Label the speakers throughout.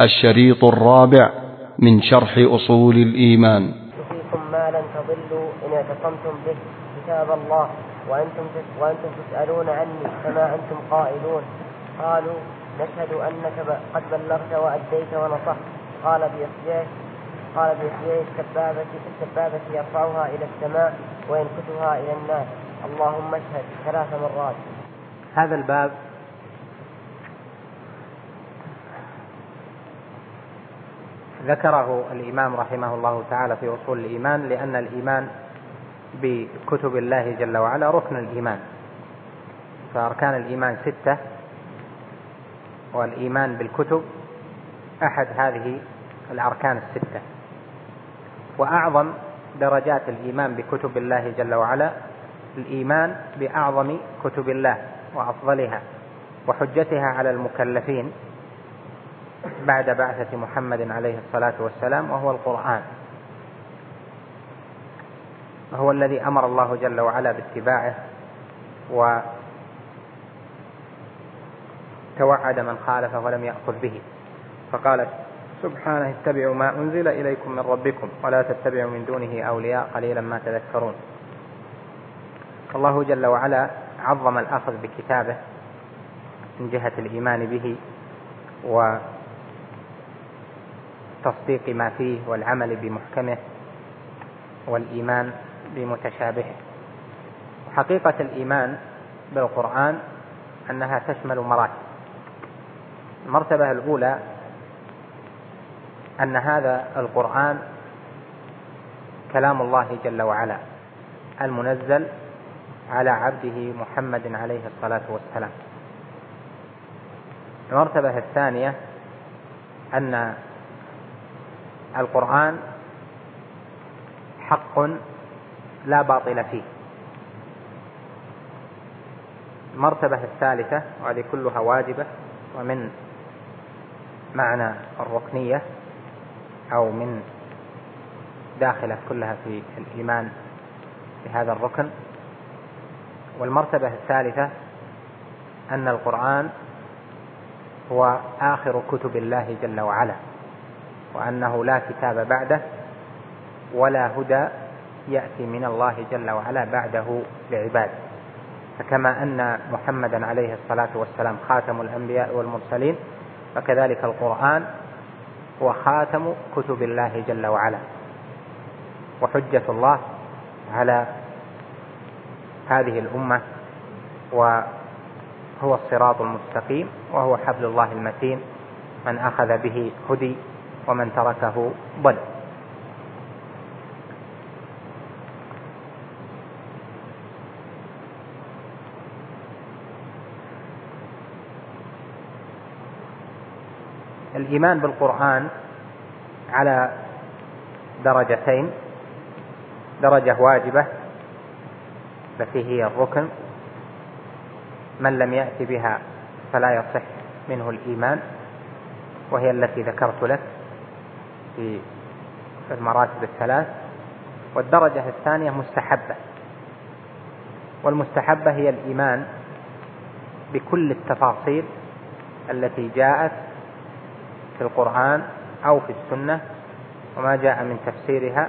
Speaker 1: الشريط الرابع من شرح أصول الإيمان.
Speaker 2: يوصيكم ما لن تضلوا إن اعتصمتم به كتاب الله وأنتم وأنتم تسألون عني كما أنتم قائلون؟ قالوا نشهد أنك قد بلغت وأديت ونصحت. قال بإصبعه قال بإصبعه السبابة السبابة يرفعها إلى السماء وينكتها إلى الناس. اللهم اشهد ثلاث مرات.
Speaker 3: هذا الباب ذكره الإمام رحمه الله تعالى في أصول الإيمان لأن الإيمان بكتب الله جل وعلا ركن الإيمان. فأركان الإيمان ستة والإيمان بالكتب أحد هذه الأركان الستة. وأعظم درجات الإيمان بكتب الله جل وعلا الإيمان بأعظم كتب الله وأفضلها وحجتها على المكلفين. بعد بعثة محمد عليه الصلاة والسلام وهو القرآن. هو الذي أمر الله جل وعلا باتباعه وتوعد من خالفه ولم يأخذ به. فقال سبحانه اتبعوا ما أنزل إليكم من ربكم ولا تتبعوا من دونه أولياء قليلا ما تذكرون. الله جل وعلا عظم الأخذ بكتابه من جهة الإيمان به وتصديق ما فيه والعمل بمحكمه والإيمان بمتشابهه. حقيقة الإيمان بالقرآن أنها تشمل مراتب المرتبة الأولى أن هذا القرآن كلام الله جل وعلا المنزل على عبده محمد عليه الصلاة والسلام. المرتبة الثانية أن القرآن حق لا باطل فيه. المرتبة الثالثة وهذه كلها واجبة ومن معنى الركنية أو من داخلة كلها في الإيمان بهذا الركن. والمرتبة الثالثة أن القرآن هو آخر كتب الله جل وعلا. وأنه لا كتاب بعده ولا هدى يأتي من الله جل وعلا بعده لعباده فكما أن محمدا عليه الصلاة والسلام خاتم الأنبياء والمرسلين فكذلك القرآن هو خاتم كتب الله جل وعلا. وحجة الله على هذه الأمة وهو الصراط المستقيم وهو حبل الله المتين من أخذ به هدي ومن تركه ضل. الإيمان بالقرآن على درجتين درجة واجبة التي هي الركن من لم يأت بها فلا يصح منه الإيمان وهي التي ذكرت لك في المراتب الثلاث والدرجة الثانية مستحبة. والمستحبة هي الإيمان بكل التفاصيل التي جاءت في القرآن أو في السنة وما جاء من تفسيرها.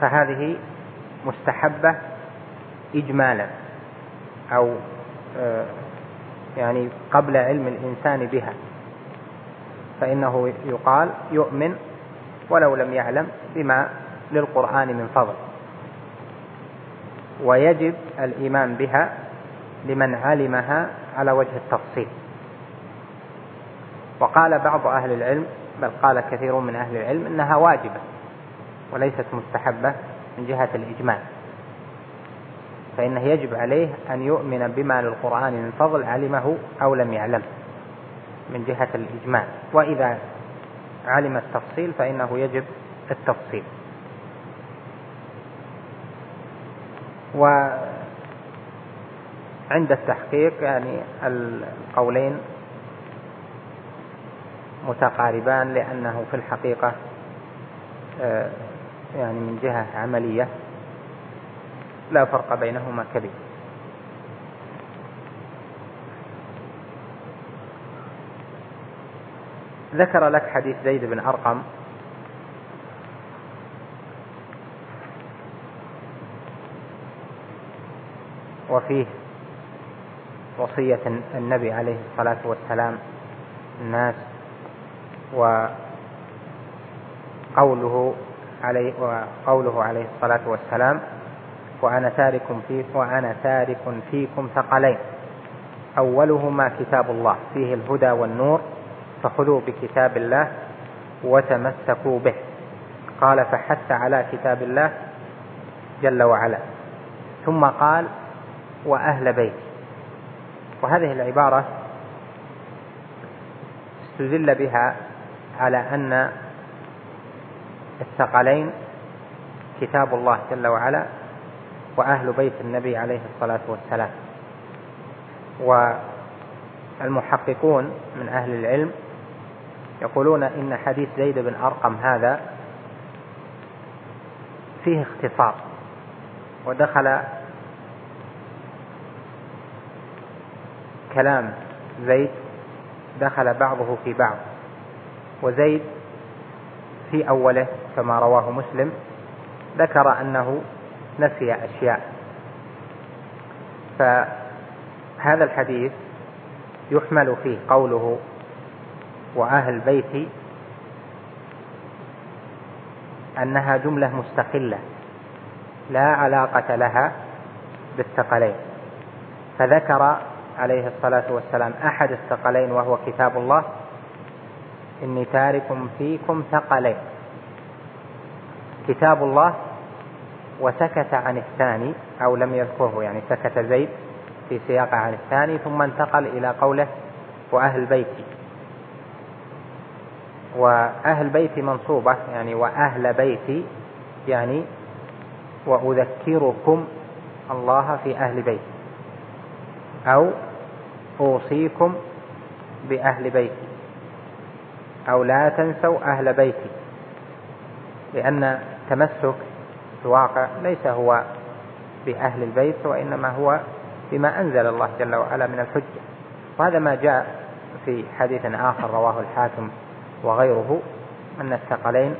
Speaker 3: فهذه مستحبة إجمالا أو يعني قبل علم الإنسان بها. فإنه يقال يؤمن ولو لم يعلم بما للقرآن من فضل. ويجب الإيمان بها لمن علمها على وجه التفصيل. وقال بعض أهل العلم بل قال كثير من أهل العلم إنها واجبة وليست مستحبة من جهة الإجمال. فإنه يجب عليه أن يؤمن بما للقرآن من فضل علمه أو لم يعلم من جهة الإجمال وإذا علم التفصيل فإنه يجب التفصيل. وعند التحقيق يعني القولين متقاربان لأنه في الحقيقة يعني من جهة عملية. لا فرق بينهما كبير. ذكر لك حديث زيد بن أرقم. وفيه وصية النبي عليه الصلاة والسلام الناس وقوله عليه وقوله عليه الصلاة والسلام وأنا تارك فيكم وأنا تارك فيكم ثقلين. أولهما كتاب الله فيه الهدى والنور فخذوا بكتاب الله وتمسكوا به. قال فحث على كتاب الله جل وعلا. ثم قال وأهل بيتي وهذه العبارة استدل بها على أن الثقلين كتاب الله جل وعلا وأهل بيت النبي عليه الصلاة والسلام. والمحققون من أهل العلم يقولون إن حديث زيد بن أرقم هذا فيه اختصار ودخل كلام زيد دخل بعضه في بعض وزيد في أوله كما رواه مسلم ذكر أنه نسي أشياء. فهذا الحديث يحمل فيه قوله وأهل بيتي أنها جملة مستقلة لا علاقة لها بالثقلين. فذكر عليه الصلاة والسلام أحد الثقلين وهو كتاب الله إني تارك فيكم ثقلين. كتاب الله وسكت عن الثاني أو لم يذكره يعني سكت زيد في سياق عن الثاني ثم انتقل إلى قوله وأهل بيتي. وأهل بيتي منصوبة يعني وأهل بيتي يعني وأذكركم الله في أهل بيتي أو أوصيكم بأهل بيتي أو لا تنسوا أهل بيتي لأن تمسك الواقع ليس هو بأهل البيت وإنما هو بما أنزل الله جل وعلا من الحجة. وهذا ما جاء في حديث آخر رواه الحاكم وغيره أن الثقلين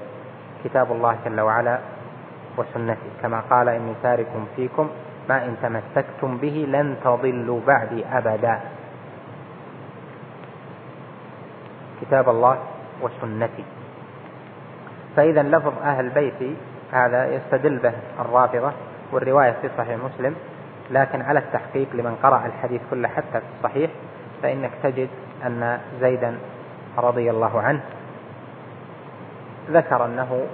Speaker 3: كتاب الله جل وعلا وسنته. كما قال إني تارك فيكم ما إن تمسكتم به لن تضلوا بعدي أبدا. كتاب الله وسنتي فإذا لفظ أهل بيتي هذا يستدل به الرافضة والرواية في صحيح مسلم لكن على التحقيق لمن قرأ الحديث كله حتى في الصحيح فإنك تجد أن زيدا رضي الله عنه ذكر أنه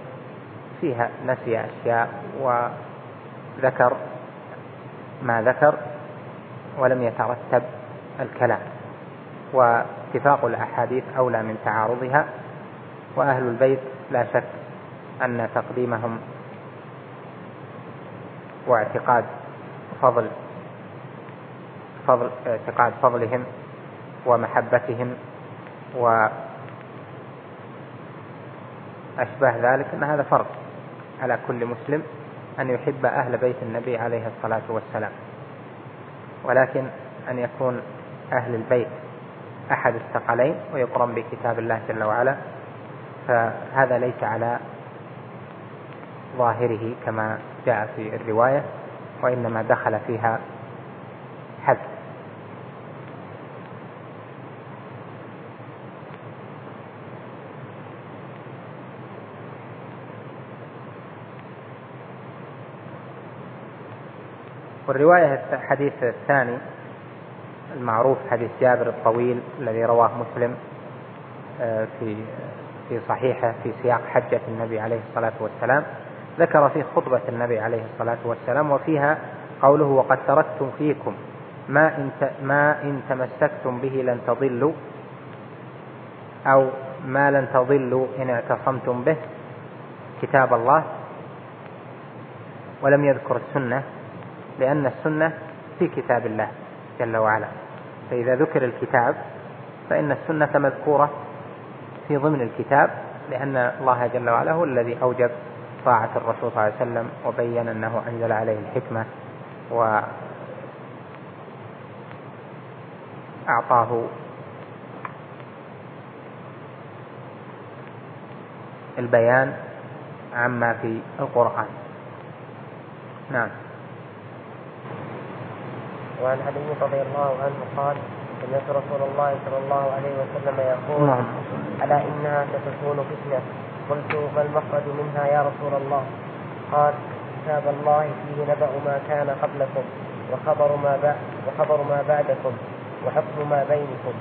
Speaker 3: فيها نسي أشياء وذكر ما ذكر ولم يترتب الكلام. واتفاق الأحاديث أولى من تعارضها وأهل البيت لا شك أن تقديمهم واعتقاد فضل فضل اعتقاد فضلهم ومحبتهم وأشباه ذلك أن هذا فرض على كل مسلم أن يحب أهل بيت النبي عليه الصلاة والسلام. ولكن أن يكون أهل البيت أحد الثقلين ويقرن بكتاب الله جل وعلا فهذا ليس على ظاهره كما جاء في الرواية وإنما دخل فيها حذف والرواية الحديث الثاني المعروف حديث جابر الطويل الذي رواه مسلم آه، في في صحيحة في سياق حجة النبي عليه الصلاة والسلام. ذكر فيه خطبة النبي عليه الصلاة والسلام وفيها قوله وقد تركتم فيكم ما إن ما إن تمسكتم به لن تضلوا أو ما لن تضلوا إن اعتصمتم به كتاب الله ولم يذكر السنة لأن السنة في كتاب الله جل وعلا. فإذا ذكر الكتاب فإن السنة مذكورة في ضمن الكتاب لأن الله جل وعلا هو الذي أوجب طاعة الرسول صلى الله عليه وسلم وبين أنه أنزل عليه الحكمة وأعطاه البيان عما في القرآن. نعم.
Speaker 2: وعن علي رضي الله عنه قال سمعت رسول الله صلى الله عليه وسلم يقول
Speaker 3: نعم.
Speaker 2: ألا إنها ستكون فتنة؟ قلت ما المخرج منها يا رسول الله؟ قال كتاب الله فيه نبأ ما كان قبلكم وخبر ما بعد وخبر ما بعدكم وحكم ما بينكم.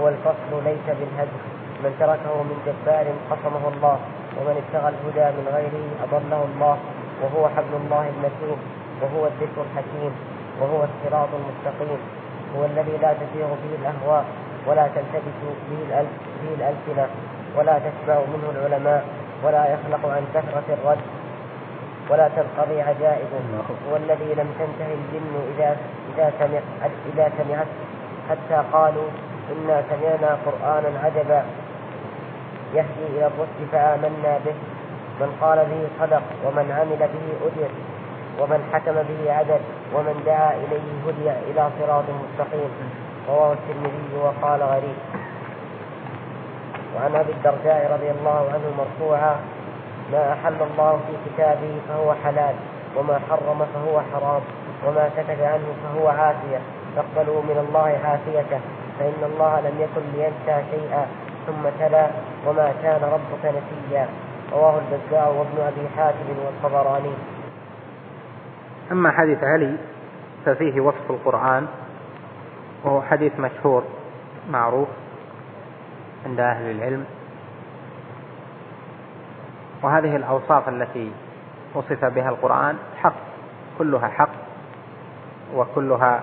Speaker 2: هو الفصل ليس بالهدف من تركه من جبار قصمه الله ومن ابتغى الهدى من غيره أضله الله. وهو حبل الله المتين وهو الذكر الحكيم وهو الصراط المستقيم. هو الذي لا تسيغ به الأهواء ولا تلتبس به به الألسنة. ولا تشبع منه العلماء ولا يخلق عن كثرة الرد ولا تنقضي عجائبه هو الذي لم تنتهي الجن إذا إذا سمع إذا سمعت حتى قالوا إنا سمعنا قرآنا عجبا. يهدي إلى الرشد فآمنا به. من قال به صدق ومن عمل به أجر ومن حكم به عدل ومن دعا إليه هدي إلى صراط مستقيم. رواه الترمذي وقال غريب. وعن أبي الدرداء رضي الله عنه مرفوعا ما أحل الله في كتابه فهو حلال وما حرم فهو حرام وما سكت عنه فهو عافية فاقبلوا من الله عافيته فإن الله لم يكن لينسى شيئا ثم تلا وما كان ربك نسيا. رواه البزار وابن أبي حاتم والطبراني.
Speaker 3: أما حديث علي ففيه وصف القرآن وهو حديث مشهور معروف عند أهل العلم. وهذه الأوصاف التي وصف بها القرآن حق كلها حق وكلها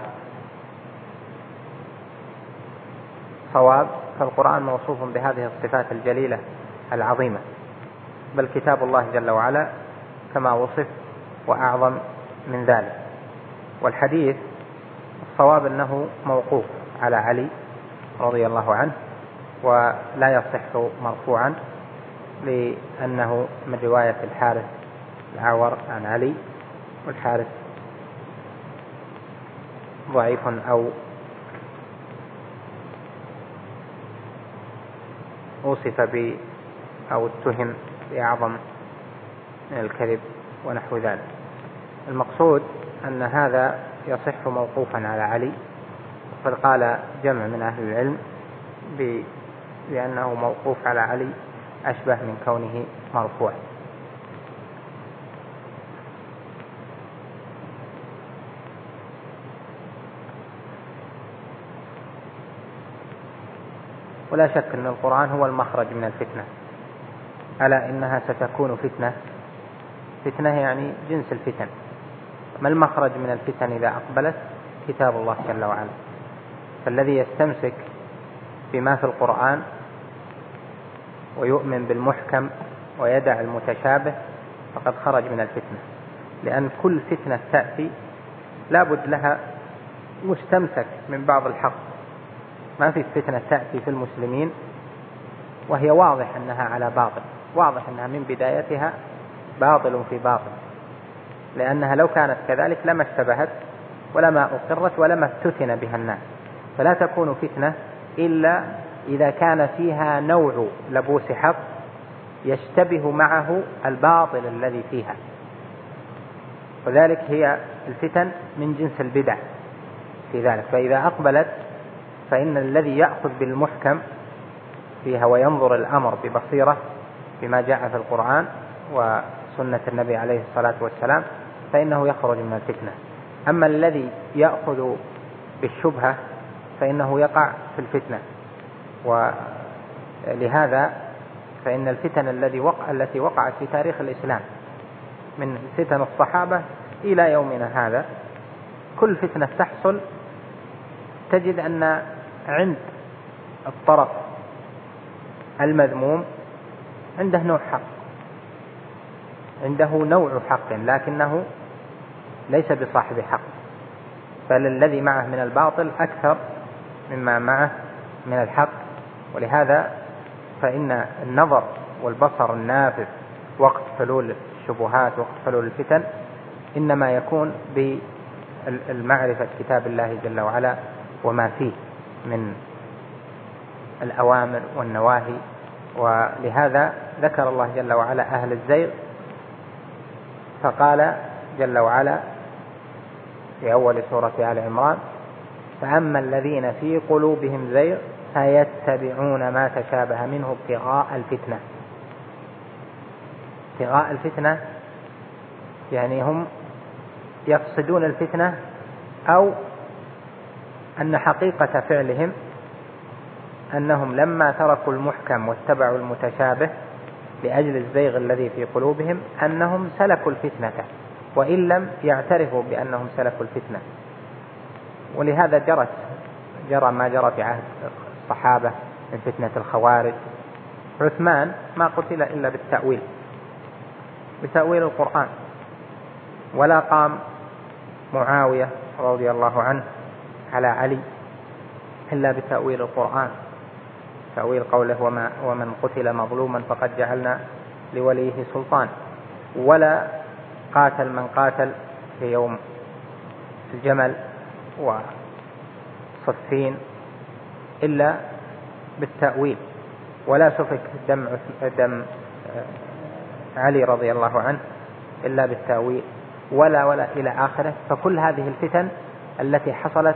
Speaker 3: صواب فالقرآن موصوف بهذه الصفات الجليلة العظيمة. بل كتاب الله جل وعلا كما وصف وأعظم من ذلك. والحديث الصواب أنه موقوف على علي رضي الله عنه. ولا يصح مرفوعا لأنه من رواية الحارث العور عن علي والحارث ضعيف أو وصف ب أو اتهم بأعظم من الكذب ونحو ذلك. المقصود أن هذا يصح موقوفا على علي وقد قال جمع من أهل العلم بأنه موقوف على علي أشبه من كونه مرفوع. ولا شك أن القرآن هو المخرج من الفتنة. ألا إنها ستكون فتنة؟ فتنة يعني جنس الفتن. ما المخرج من الفتن إذا أقبلت؟ كتاب الله جل وعلا. فالذي يستمسك بما في القرآن ويؤمن بالمحكم ويدع المتشابه فقد خرج من الفتنة. لأن كل فتنة تأتي لابد لها مستمسك من بعض الحق. ما في فتنة تأتي في المسلمين وهي واضح أنها على باطل واضح أنها من بدايتها باطل في باطل. لأنها لو كانت كذلك لما اشتبهت ولما أقرت ولما افتتن بها الناس. فلا تكون فتنة إلا إذا كان فيها نوع لبوس حق يشتبه معه الباطل الذي فيها. وذلك هي الفتن من جنس البدع في ذلك. فإذا أقبلت فإن الذي يأخذ بالمحكم فيها وينظر الأمر ببصيرة بما جاء في القرآن وسنة النبي عليه الصلاة والسلام فإنه يخرج من الفتنة. أما الذي يأخذ بالشبهة فإنه يقع في الفتنة. ولهذا فإن الفتن الذي وقع التي وقعت في تاريخ الإسلام من فتن الصحابة إلى يومنا هذا كل فتنة تحصل تجد أن عند الطرف المذموم عنده نوع حق عنده نوع حق لكنه ليس بصاحب حق بل الذي معه من الباطل أكثر مما معه من الحق. ولهذا فإن النظر والبصر النافذ وقت حلول الشبهات وقت حلول الفتن إنما يكون بالمعرفة كتاب الله جل وعلا وما فيه من الأوامر والنواهي. ولهذا ذكر الله جل وعلا أهل الزيغ فقال جل وعلا في أول سورة آل عمران فأما الذين في قلوبهم زيغ فيتبعون ما تشابه منه ابتغاء الفتنة. ابتغاء الفتنة يعني هم يقصدون الفتنة أو أن حقيقة فعلهم أنهم لما تركوا المحكم واتبعوا المتشابه لأجل الزيغ الذي في قلوبهم أنهم سلكوا الفتنة وإن لم يعترفوا بأنهم سلكوا الفتنة. ولهذا جرت جرى ما جرى في عهد الصحابة من فتنة الخوارج. عثمان ما قتل إلا بالتأويل بتأويل القرآن. ولا قام معاوية رضي الله عنه على علي إلا بتأويل القرآن. تأويل قوله وما ومن قتل مظلوما فقد جعلنا لوليه سلطان. ولا قاتل من قاتل في يوم الجمل وصفين إلا بالتأويل. ولا سفك دم دم آه، علي رضي الله عنه إلا بالتأويل ولا ولا إلى آخره. فكل هذه الفتن التي حصلت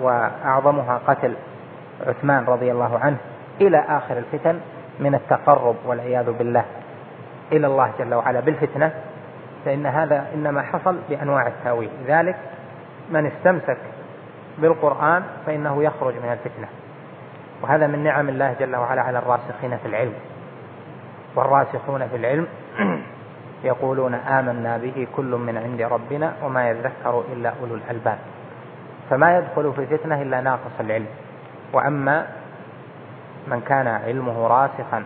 Speaker 3: وأعظمها قتل عثمان رضي الله عنه إلى آخر الفتن من التقرب والعياذ بالله إلى الله جل وعلا بالفتنة فإن هذا إنما حصل بأنواع التأويل. لذلك من استمسك بالقرآن فإنه يخرج من الفتنة. وهذا من نعم الله جل وعلا على الراسخين في العلم. والراسخون في العلم يقولون آمنا به كل من عند ربنا وما يذكر إلا أولو الألباب. فما يدخل في الفتنة إلا ناقص العلم. وأما من كان علمه راسخا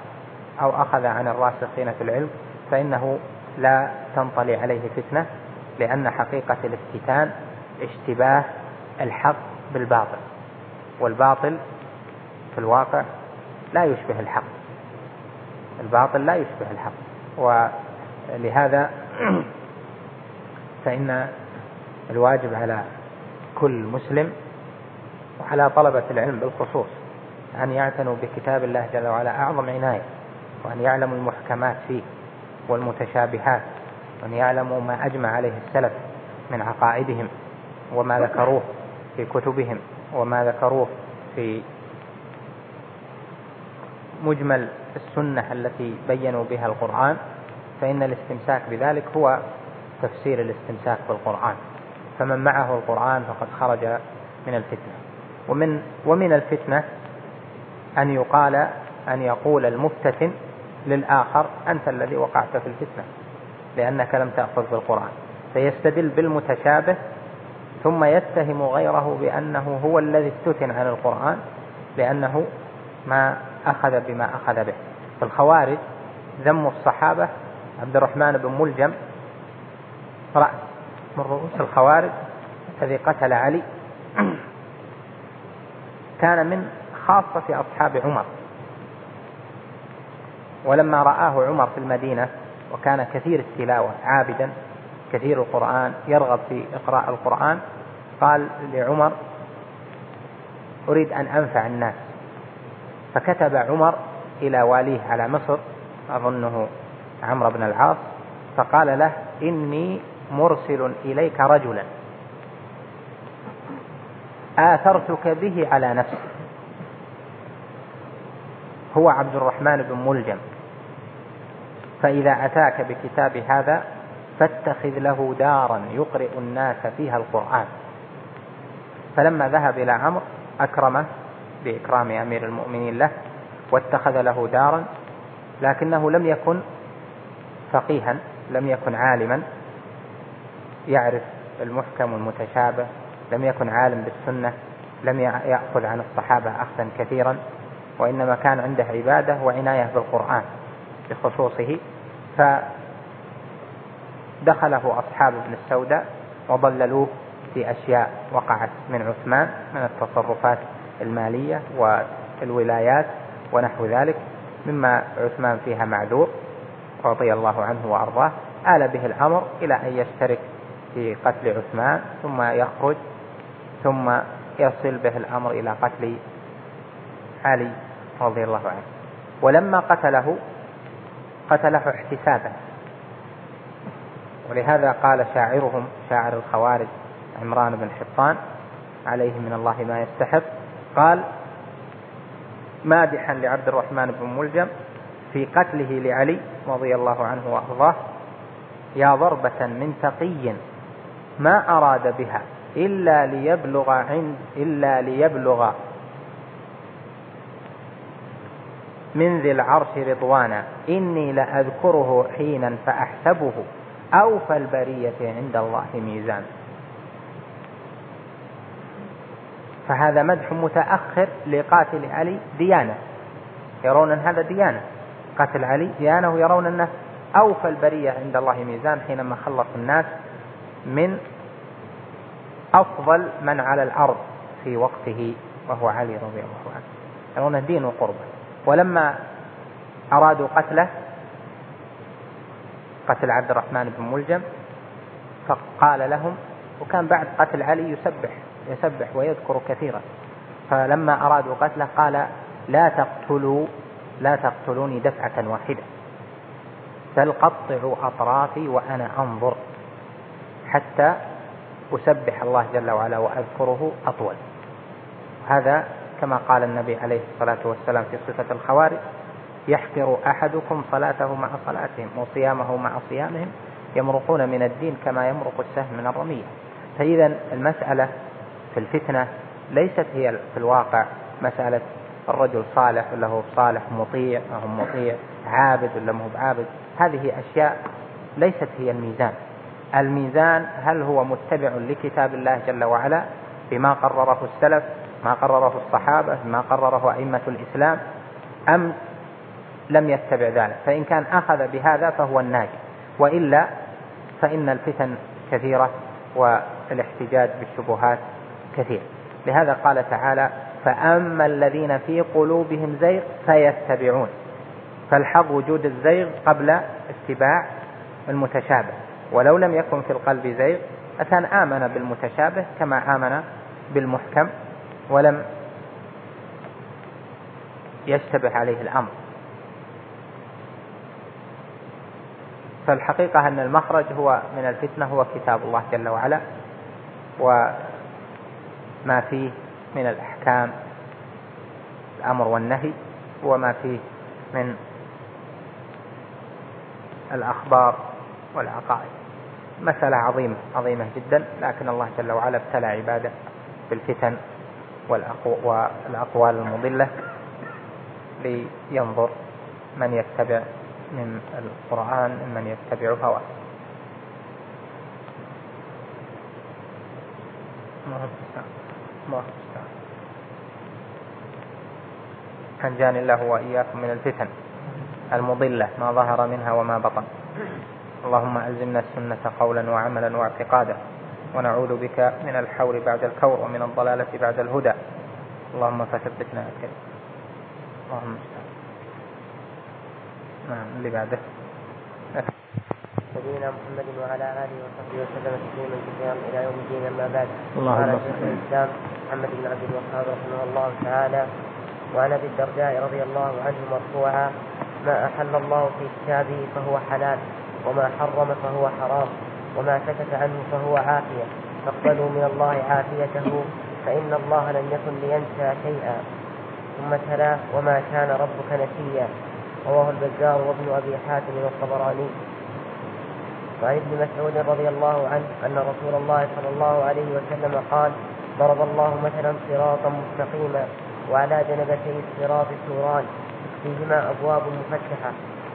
Speaker 3: أو أخذ عن الراسخين في العلم فإنه لا تنطلي عليه فتنة لأن حقيقة الافتتان اشتباه الحق بالباطل والباطل في الواقع لا يشبه الحق الباطل لا يشبه الحق ولهذا فإن الواجب على كل مسلم وعلى طلبة العلم بالخصوص أن يعتنوا بكتاب الله جل وعلا أعظم عناية وأن يعلموا المحكمات فيه والمتشابهات وأن يعلموا ما أجمع عليه السلف من عقائدهم وما ذكروه في كتبهم وما ذكروه في مجمل السنة التي بينوا بها القرآن فإن الاستمساك بذلك هو تفسير الاستمساك بالقرآن. فمن معه القرآن فقد خرج من الفتنة. ومن ومن الفتنة أن يقال أن يقول المفتتن للآخر أنت الذي وقعت في الفتنة لأنك لم تأخذ بالقرآن. فيستدل بالمتشابه ثم يتهم غيره بأنه هو الذي افتتن عن القرآن لأنه ما أخذ بما أخذ به. فالخوارج ذم الصحابة عبد الرحمن بن ملجم رأس. من رؤوس الخوارج الذي قتل علي. كان من خاصة أصحاب عمر. ولما رآه عمر في المدينة وكان كثير التلاوة عابدا كثير القرآن يرغب في إقراء القرآن. قال لعمر أريد أن أنفع الناس. فكتب عمر إلى واليه على مصر أظنه عمرو بن العاص فقال له إني مرسل إليك رجلا. آثرتك به على نفسي. هو عبد الرحمن بن ملجم. فإذا أتاك بكتاب هذا فاتخذ له دارا يقرئ الناس فيها القرآن. فلما ذهب إلى عمرو أكرمه بإكرام أمير المؤمنين له واتخذ له دارا لكنه لم يكن فقيها لم يكن عالما. يعرف المحكم والمتشابه لم يكن عالم بالسنة لم يأخذ عن الصحابة أخذا كثيرا وإنما كان عنده عبادة وعناية بالقرآن بخصوصه. فدخله أصحاب ابن السوداء وضللوه في أشياء وقعت من عثمان من التصرفات المالية والولايات ونحو ذلك مما عثمان فيها معذور رضي الله عنه وأرضاه. آل به الأمر إلى أن يشترك في قتل عثمان ثم يخرج ثم يصل به الأمر إلى قتل علي رضي الله عنه. ولما قتله قتله احتسابا. ولهذا قال شاعرهم شاعر الخوارج عمران بن حطان عليه من الله ما يستحق قال مادحا لعبد الرحمن بن ملجم في قتله لعلي رضي الله عنه وأرضاه يا ضربة من تقي ما أراد بها إلا ليبلغ عند إلا ليبلغ من ذي العرش رضوانا إني لأذكره حينا فأحسبه أوفى البرية عند الله ميزان. فهذا مدح متأخر لقاتل علي ديانة. يرون أن هذا ديانة. قتل علي ديانة ويرون أنه أوفى البرية عند الله ميزان حينما خلص الناس من أفضل من على الأرض في وقته وهو علي رضي الله عنه. يرونه دين وقربة. ولما أرادوا قتله قتل عبد الرحمن بن ملجم فقال لهم وكان بعد قتل علي يسبح يسبح ويذكر كثيرا. فلما أرادوا قتله قال لا تقتلوا لا تقتلوني دفعة واحدة بل قطعوا أطرافي وأنا أنظر حتى أسبح الله جل وعلا وأذكره أطول. هذا كما قال النبي عليه الصلاة والسلام في صفة الخوارج. يحقر أحدكم صلاته مع صلاتهم وصيامه مع صيامهم يمرقون من الدين كما يمرق السهم من الرمية. فإذا المسألة في الفتنة ليست هي في الواقع مسألة الرجل صالح ولا هو صالح مطيع أو مطيع عابد ولا مو بعابد هذه أشياء ليست هي الميزان. الميزان هل هو متبع لكتاب الله جل وعلا بما قرره السلف ما قرره الصحابة ما قرره أئمة الإسلام أم لم يتبع ذلك. فإن كان أخذ بهذا فهو الناجي. وإلا فإن الفتن كثيرة والاحتجاج بالشبهات كثير. لهذا قال تعالى فأما الذين في قلوبهم زيغ فيتبعون. فالحظ وجود الزيغ قبل اتباع المتشابه. ولو لم يكن في القلب زيغ أكان آمن بالمتشابه كما آمن بالمحكم ولم يشتبه عليه الأمر. فالحقيقة أن المخرج هو من الفتنة هو كتاب الله جل وعلا وما فيه من الأحكام الأمر والنهي وما فيه من الأخبار والعقائد. مسألة عظيمة عظيمة جدا لكن الله جل وعلا ابتلى عباده بالفتن والأقوال المضلة لينظر من يتبع من القرآن من يتبع هواه. أنجاني الله وإياكم من الفتن المضلة ما ظهر منها وما بطن. اللهم ألزمنا السنة قولا وعملا واعتقادا ونعوذ بك من الحور بعد الكور ومن الضلالة بعد الهدى. اللهم فثبتنا يا اللهم نعم اللي بعده.
Speaker 2: نبينا محمد وعلى آله وصحبه وسلم تسليما كثيرا إلى يوم الدين أما بعد.
Speaker 3: اللهم
Speaker 2: قال شيخ الإسلام محمد بن عبد الوهاب رحمه الله تعالى وعن أبي الدرداء رضي الله عنه مرفوعا ما أحل الله في كتابه فهو حلال وما حرم فهو حرام وما سكت عنه فهو عافية فاقبلوا من الله عافيته فإن الله لم يكن لينسى شيئا ثم تلا وما كان ربك نسيا. رواه البزار وابن أبي حاتم والطبراني. وعن ابن مسعود رضي الله عنه أن رسول الله صلى الله عليه وسلم قال ضرب الله مثلا صراطا مستقيما وعلى جنبتي الصراط سوران. فيهما أبواب مفتحة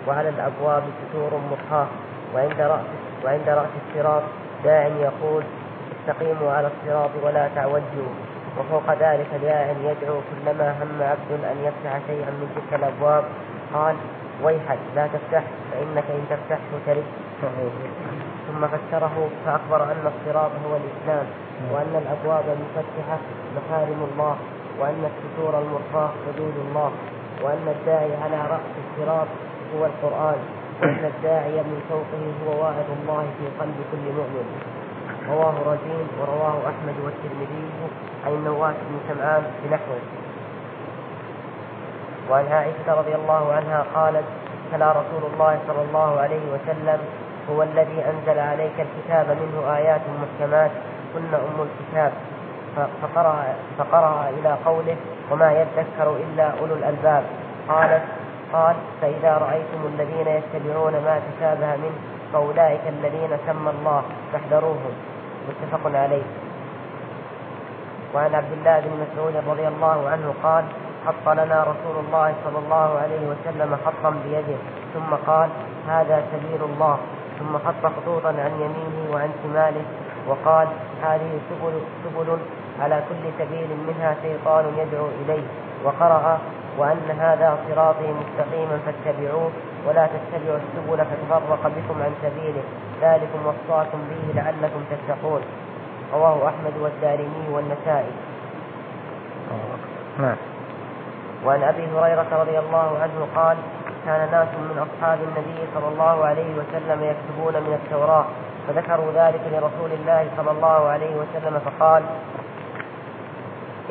Speaker 2: وعلى الأبواب ستور مرخاه وعند راس وعند رأس الصراط داع يقول استقيموا على الصراط ولا تعوجوا. وفوق ذلك داع يدعو كلما هم عبد أن يفتح شيئا من تلك الأبواب. قال ويحك لا تفتح فإنك إن تفتحه ترد ثم فسره فأخبر أن الصراط هو الإسلام وأن الأبواب المفتحة محارم الله وأن الستور المرخاة حدود الله وأن الداعي على رأس الصراط هو القرآن وأن الداعي من فوقه هو واعظ الله في قلب كل مؤمن. رواه رزين ورواه أحمد والترمذي عن النواس بن سمعان بنحوه. وعن عائشة رضي الله عنها قالت تلا رسول الله صلى الله عليه وسلم هو الذي أنزل عليك الكتاب منه آيات محكمات كن أم الكتاب؟ فقرأ, فقرأ إلى قوله وما يذكر إلا أولو الألباب. قالت قال فإذا رأيتم الذين يتبعون ما تشابه منه فأولئك الذين سمى الله فاحذروهم متفق عليه. وعن عبد الله بن مسعود رضي الله عنه قال خط لنا رسول الله صلى الله عليه وسلم خطا بيده. ثم قال هذا سبيل الله. ثم خط خطوطا عن يمينه وعن شماله وقال هذه سبل, سبل على كل سبيل منها شيطان يدعو إليه. وقرأ وأن هذا صراطي مستقيما فاتبعوه ولا تتبعوا السبل فتفرق بكم عن سبيله. ذلكم وصاكم به لعلكم تتقون. رواه أحمد والدارمي والنسائي.
Speaker 3: نعم.
Speaker 2: وعن أبي هريرة رضي الله عنه قال كان ناس من أصحاب النبي صلى الله عليه وسلم يكتبون من التوراة فذكروا ذلك لرسول الله صلى الله عليه وسلم فقال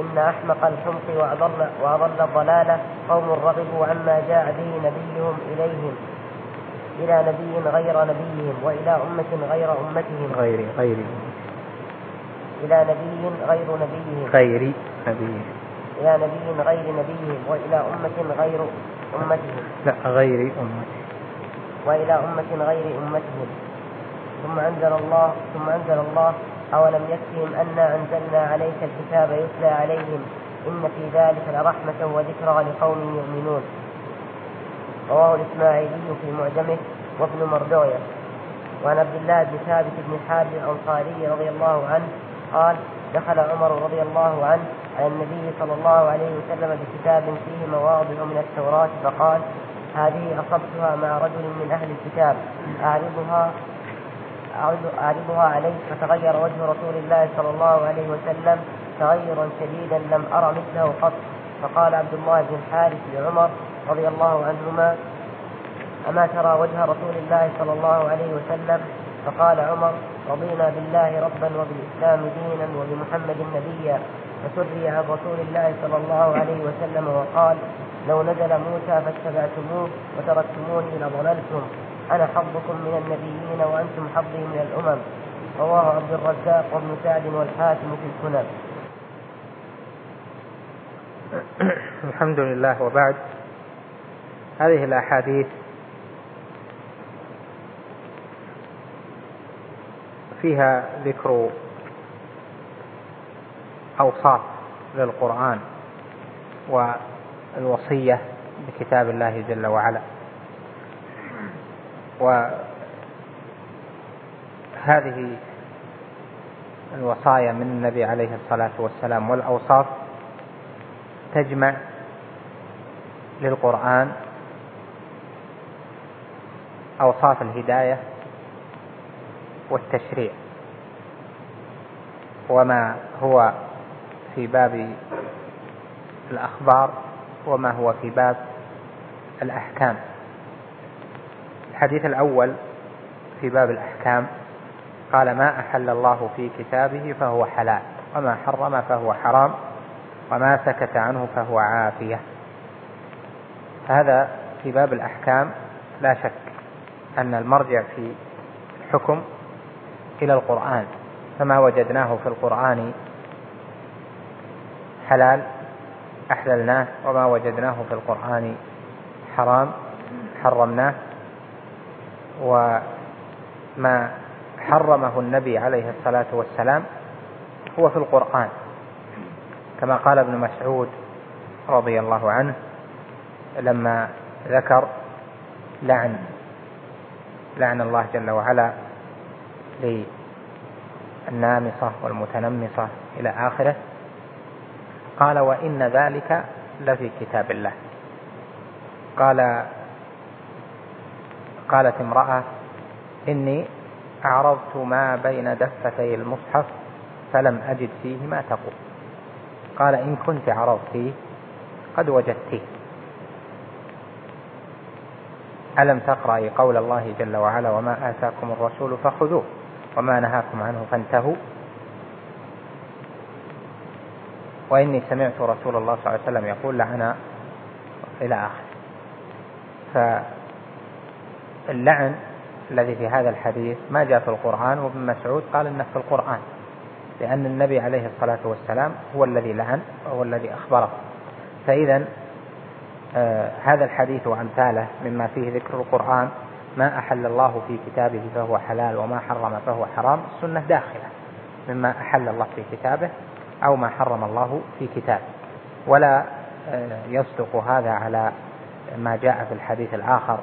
Speaker 2: إن أحمق الحمق وأضل, وأضل الضلالة قوم رغبوا عما جاء به نبيهم إليهم إلى نبي غير نبيهم وإلى أمة غير أمتهم.
Speaker 3: غير غير.
Speaker 2: إلى نبي غير نبيهم.
Speaker 3: غير نبيهم.
Speaker 2: إلى نبي غير نبيهم وإلى أمة غير أمتهم.
Speaker 3: لا غير أمتهم.
Speaker 2: وإلى أمة غير أمتهم. ثم أنزل الله ثم أنزل الله أولم يكفهم أنا أنزلنا عليك الكتاب يتلى عليهم إن في ذلك لرحمة وذكرى لقوم يؤمنون. رواه الإسماعيلي في معجمه وابن مردوية وعن عبد الله بن ثابت بن حارث الأنصاري رضي الله عنه قال دخل عمر رضي الله عنه على النبي صلى الله عليه وسلم بكتاب فيه مواضع من التوراة فقال هذه أصبتها مع رجل من أهل الكتاب أعرضها أعرضها عليه فتغير وجه رسول الله صلى الله عليه وسلم تغيرا شديدا لم أرى مثله قط. فقال عبد الله بن الحارث لعمر رضي الله عنهما أما ترى وجه رسول الله صلى الله عليه وسلم فقال عمر رضينا بالله ربا وبالإسلام دينا وبمحمد نبيا فسري عن رسول الله صلى الله عليه وسلم وقال لو نزل موسى فاتبعتموه وتركتموني لضللتم. أنا حظكم من النبيين وأنتم حظي من الأمم. رواه عبد الرزاق وابن سعد والحاكم في السنن.
Speaker 3: الحمد لله وبعد. هذه الأحاديث فيها ذكر أوصاف للقرآن والوصية بكتاب الله جل وعلا. وهذه الوصايا من النبي عليه الصلاة والسلام والأوصاف تجمع للقرآن أوصاف الهداية والتشريع. وما هو في باب الأخبار وما هو في باب الأحكام. الحديث الأول في باب الأحكام قال ما أحل الله في كتابه فهو حلال وما حرم فهو حرام وما سكت عنه فهو عافية. هذا في باب الأحكام لا شك أن المرجع في الحكم إلى القرآن فما وجدناه في القرآن حلال أحللناه وما وجدناه في القرآن حرام حرمناه وما حرمه النبي عليه الصلاة والسلام هو في القرآن. كما قال ابن مسعود رضي الله عنه لما ذكر لعن لعن الله جل وعلا للنامصة والمتنمصة إلى آخره. قال وإن ذلك لفي كتاب الله. قال قالت امرأة إني أعرضت ما بين دفتي المصحف فلم أجد فيه ما تقول. قال إن كنت عرضتيه قد وجدتيه ألم تقرأي قول الله جل وعلا وما آتاكم الرسول فخذوه. وما نهاكم عنه فانتهوا. وإني سمعت رسول الله صلى الله عليه وسلم يقول لعنا إلى آخر. اللعن الذي في هذا الحديث ما جاء في القرآن وابن مسعود قال إنه في القرآن لأن النبي عليه الصلاة والسلام هو الذي لعن وهو الذي أخبره. فإذا آه هذا الحديث وأمثاله مما فيه ذكر القرآن ما أحل الله في كتابه فهو حلال وما حرم فهو حرام السنة داخلة مما أحل الله في كتابه أو ما حرم الله في كتابه. ولا آه يصدق هذا على ما جاء في الحديث الآخر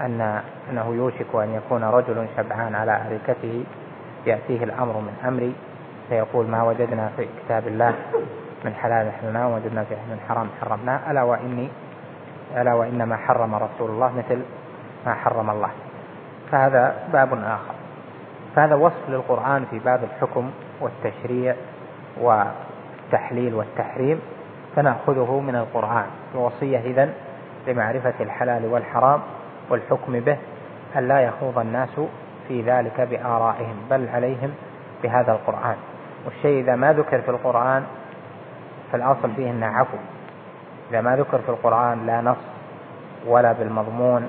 Speaker 3: أن أنه يوشك أن يكون رجل شبعان على أريكته يأتيه الأمر من أمري فيقول ما وجدنا في كتاب الله من حلال حللناه ووجدنا فيه من حرام حرمناه ألا وإني ألا وإنما حرم رسول الله مثل ما حرم الله. فهذا باب آخر. فهذا وصف للقرآن في باب الحكم والتشريع والتحليل والتحريم فنأخذه من القرآن. الوصية إذن لمعرفة الحلال والحرام والحكم به أن لا يخوض الناس في ذلك بآرائهم بل عليهم بهذا القرآن. والشيء إذا ما ذكر في القرآن فالأصل فيه أنه عفو. إذا ما ذكر في القرآن لا نص ولا بالمضمون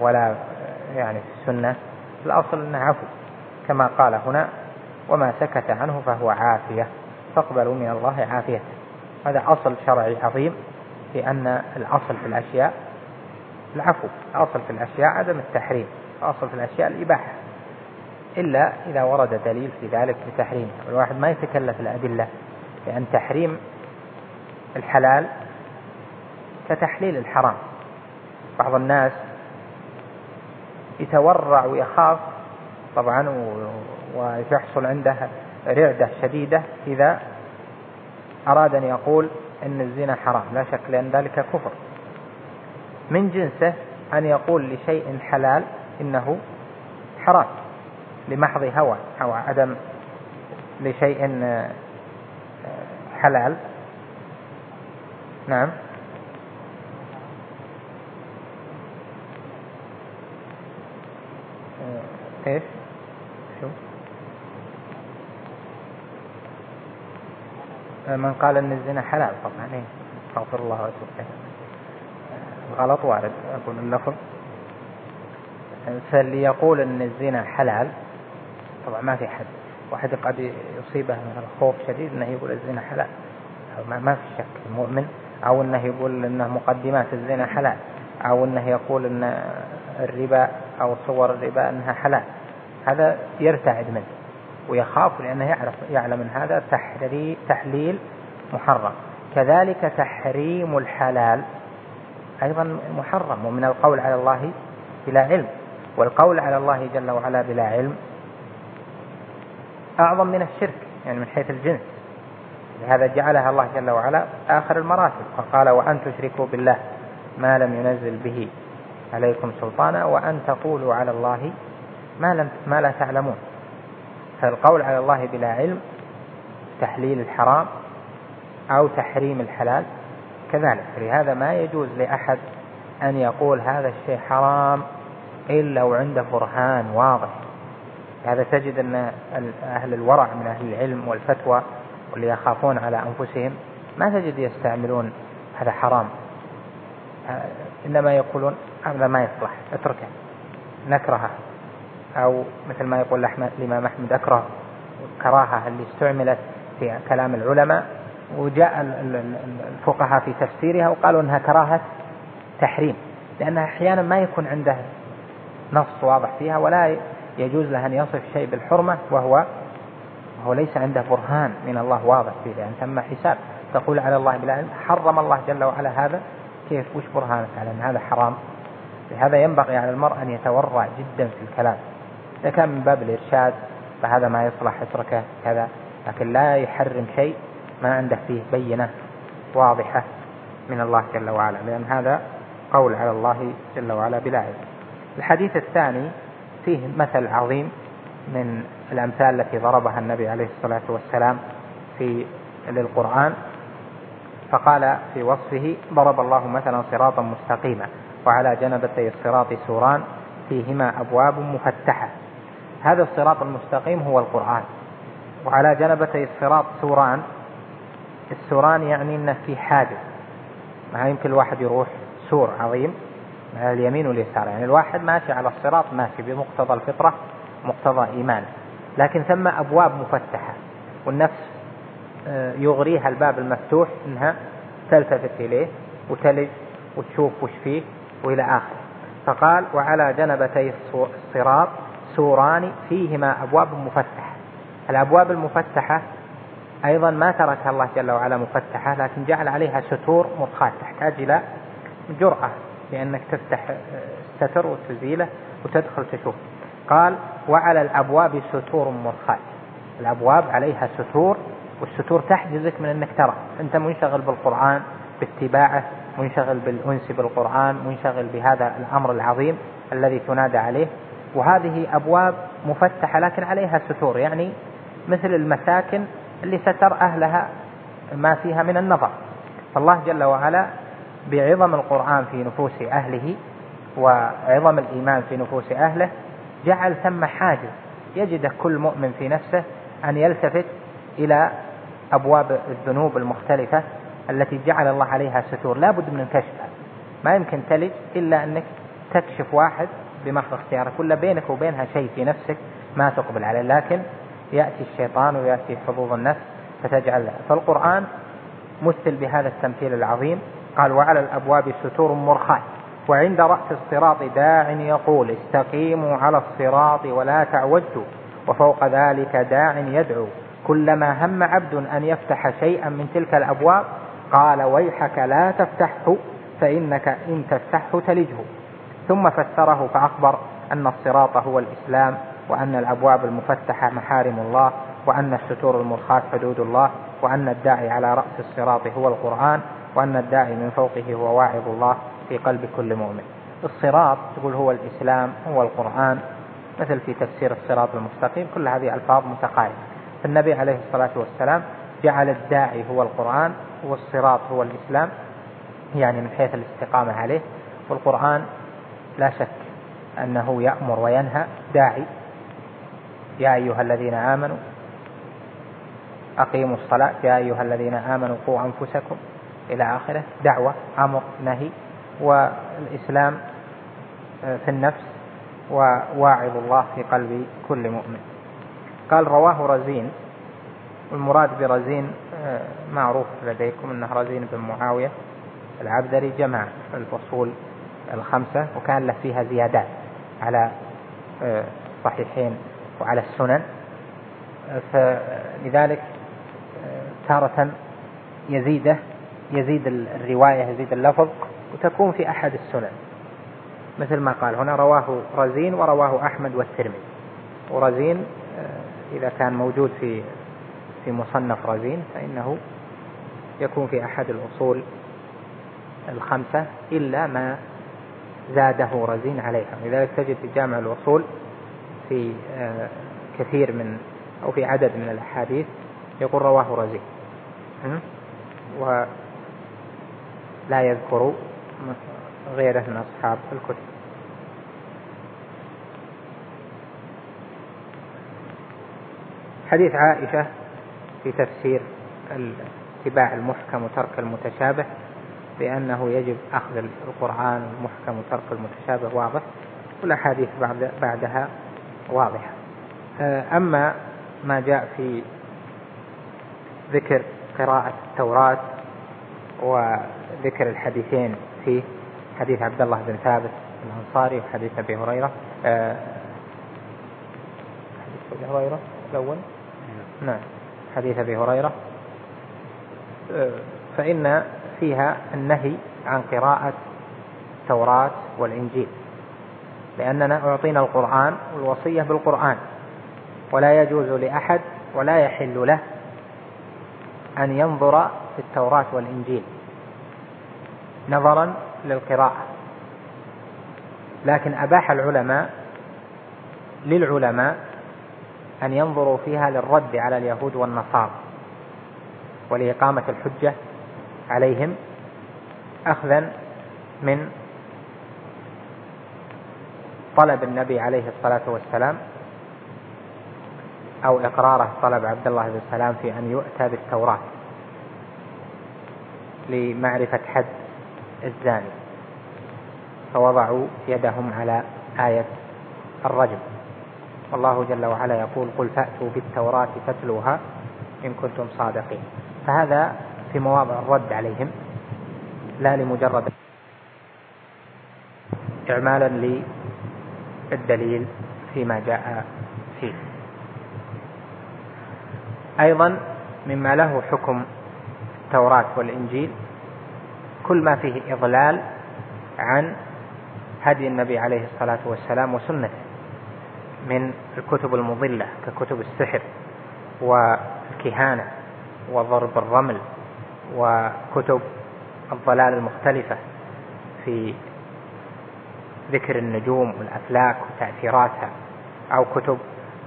Speaker 3: ولا يعني في السنة الأصل أنه عفو كما قال هنا وما سكت عنه فهو عافية. فاقبلوا من الله عافية. هذا أصل شرعي عظيم في أن الأصل في الأشياء العفو. الأصل في الأشياء عدم التحريم الأصل في الأشياء الإباحة. إلا إذا ورد دليل في ذلك بتحريمه الواحد ما يتكلف الأدلة لأن تحريم الحلال كتحليل الحرام. بعض الناس يتورع ويخاف طبعا ويحصل عنده رعدة شديدة إذا أراد أن يقول أن الزنا حرام لا شك لأن ذلك كفر. من جنسه أن يقول لشيء حلال إنه حرام لمحض هوى أو عدم لشيء آه، حلال. نعم. إيش؟ شو؟ من قال إن الزنا حلال طبعا إيه استغفر الله واتوب إليه. غلط وارد أقول اللفظ. فاللي يقول إن الزنا حلال طبعا ما في حد واحد قد يصيبه من الخوف شديد إنه يقول الزنا حلال. ما في شك المؤمن أو إنه يقول إنه مقدمات الزنا حلال أو إنه يقول إن الربا أو صور الربا أنها حلال. هذا يرتعد منه ويخاف لأنه يعرف يعلم أن هذا تحليل محرم. كذلك تحريم الحلال أيضا محرم ومن القول على الله بلا علم. والقول على الله جل وعلا بلا علم أعظم من الشرك يعني من حيث الجنس. لهذا جعلها الله جل وعلا آخر المراتب. فقال وأن تشركوا بالله ما لم ينزل به عليكم سلطانا وأن تقولوا على الله ما, لم ما لا تعلمون. فالقول على الله بلا علم تحليل الحرام أو تحريم الحلال كذلك. لهذا ما يجوز لأحد أن يقول هذا الشيء حرام إلا وعنده برهان واضح. هذا تجد أن أهل الورع من أهل العلم والفتوى واللي يخافون على أنفسهم ما تجد يستعملون هذا حرام. إنما يقولون هذا ما يصلح اتركه نكرهه. أو مثل ما يقول الإمام أحمد أكره الكراهة اللي استعملت في كلام العلماء وجاء الفقهاء في تفسيرها وقالوا أنها كراهة تحريم لأنها أحيانا ما يكون عنده نص واضح فيها ولا يجوز له أن يصف شيء بالحرمة وهو وهو ليس عنده برهان من الله واضح فيه لأن ثم حساب تقول على الله بلا علم حرم الله جل وعلا هذا كيف وش برهانك على أن هذا حرام؟ لهذا ينبغي على المرء أن يتورع جدا في الكلام. إذا كان من باب الإرشاد فهذا ما يصلح اتركه كذا لكن لا يحرم شيء ما عنده فيه بينة واضحة من الله جل وعلا لأن هذا قول على الله جل وعلا بلا علم الحديث الثاني فيه مثل عظيم من الأمثال التي ضربها النبي عليه الصلاة والسلام في للقرآن. فقال في وصفه ضرب الله مثلا صراطا مستقيما وعلى جنبتي الصراط سوران فيهما أبواب مفتحة. هذا الصراط المستقيم هو القرآن. وعلى جنبتي الصراط سوران السوران يعني انه في حاجز ما يمكن الواحد يروح سور عظيم على اليمين واليسار. يعني الواحد ماشي على الصراط ماشي بمقتضى الفطرة مقتضى إيمان لكن ثم أبواب مفتحة. والنفس يغريها الباب المفتوح إنها تلتفت إليه وتلج وتشوف وش فيه وإلى آخره. فقال وعلى جنبتي الصراط سوران فيهما أبواب مفتحة. الأبواب المفتحة أيضا ما تركها الله جل وعلا مفتحة لكن جعل عليها ستور مرخاة تحتاج إلى جرأة لأنك تفتح الستر وتزيله وتدخل تشوف. قال وعلى الأبواب ستور مرخاة الأبواب عليها ستور والستور تحجزك من انك ترى أنت منشغل بالقرآن باتباعه منشغل بالأنس بالقرآن منشغل بهذا الأمر العظيم الذي تنادى عليه. وهذه أبواب مفتحة لكن عليها ستور يعني مثل المساكن اللي ستر أهلها ما فيها من النظر. فالله جل وعلا بعظم القرآن في نفوس أهله وعظم الإيمان في نفوس أهله جعل ثم حاجز يجد كل مؤمن في نفسه أن يلتفت إلى أبواب الذنوب المختلفة التي جعل الله عليها ستور. لا بد من كشفها. ما يمكن تلج إلا أنك تكشف واحد بمحض اختيارك ولا بينك وبينها شيء في نفسك ما تقبل عليه. لكن يأتي الشيطان ويأتي حظوظ النفس فتجعل. فالقرآن مثل بهذا التمثيل العظيم. قال وعلى الأبواب ستور مرخاة وعند رأس الصراط داع يقول استقيموا على الصراط ولا تعوجوا وفوق ذلك داع يدعو. كلما هم عبد أن يفتح شيئا من تلك الأبواب قال ويحك لا تفتحه فإنك إن تفتحه تلجه. ثم فسره فأخبر أن الصراط هو الإسلام وأن الأبواب المفتحة محارم الله وأن الستور المرخاة حدود الله وأن الداعي على رأس الصراط هو القرآن وأن الداعي من فوقه هو واعظ الله في قلب كل مؤمن. الصراط تقول هو الإسلام هو القرآن مثل في تفسير الصراط المستقيم كل هذه ألفاظ متقاربة. فالنبي عليه الصلاة والسلام جعل الداعي هو القرآن والصراط هو الإسلام يعني من حيث الاستقامة عليه. والقرآن لا شك أنه يأمر وينهى داعي. يا أيها الذين آمنوا أقيموا الصلاة. يا أيها الذين آمنوا قوا أنفسكم إلى آخره. دعوة أمر نهي. والإسلام في النفس وواعظ الله في قلب كل مؤمن. قال رواه رزين والمراد برزين آه، معروف لديكم إنه رزين بن معاوية العبدري جمع الفصول الخمسة وكان له فيها زيادات على الصحيحين آه، وعلى السنن. فلذلك آه، تارة يزيده يزيد الرواية يزيد اللفظ وتكون في أحد السنن. مثل ما قال هنا رواه رزين ورواه أحمد والترمذي. ورزين إذا كان موجود في في مصنف رزين فإنه يكون في أحد الأصول الخمسة إلا ما زاده رزين عليها. لذلك تجد في جامع الأصول في آه، كثير من أو في عدد من الأحاديث يقول رواه رزين. ولا يذكر غيره من أصحاب الكتب. حديث عائشة في تفسير اتباع المحكم وترك المتشابه بأنه يجب أخذ القرآن المحكم وترك المتشابه واضح والأحاديث بعد بعدها واضحة. أما ما جاء في ذكر قراءة التوراة وذكر الحديثين فيه حديث عبد الله بن ثابت الأنصاري وحديث أبي هريرة حديث أبي هريرة الأول. نعم. حديث أبي هريرة. أه، فإن فيها النهي عن قراءة التوراة والإنجيل لأننا أعطينا القرآن والوصية بالقرآن ولا يجوز لأحد ولا يحل له أن ينظر في التوراة والإنجيل نظرا للقراءة. لكن أباح العلماء للعلماء أن ينظروا فيها للرد على اليهود والنصارى ولإقامة الحجة عليهم أخذا من طلب النبي عليه الصلاة والسلام أو إقراره طلب عبد الله بن سلام في أن يؤتى بالتوراة لمعرفة حد الزاني فوضعوا يدهم على آية الرجم. والله جل وعلا يقول قل فأتوا بالتوراة فاتلوها إن كنتم صادقين. فهذا في مواضع الرد عليهم لا لمجرد إعمالا للدليل فيما جاء فيه. أيضا مما له حكم التوراة والإنجيل كل ما فيه إضلال عن هدي النبي عليه الصلاة والسلام وسنته. من الكتب المضلة ككتب السحر والكهانة وضرب الرمل وكتب الضلال المختلفة في ذكر النجوم والأفلاك وتأثيراتها أو كتب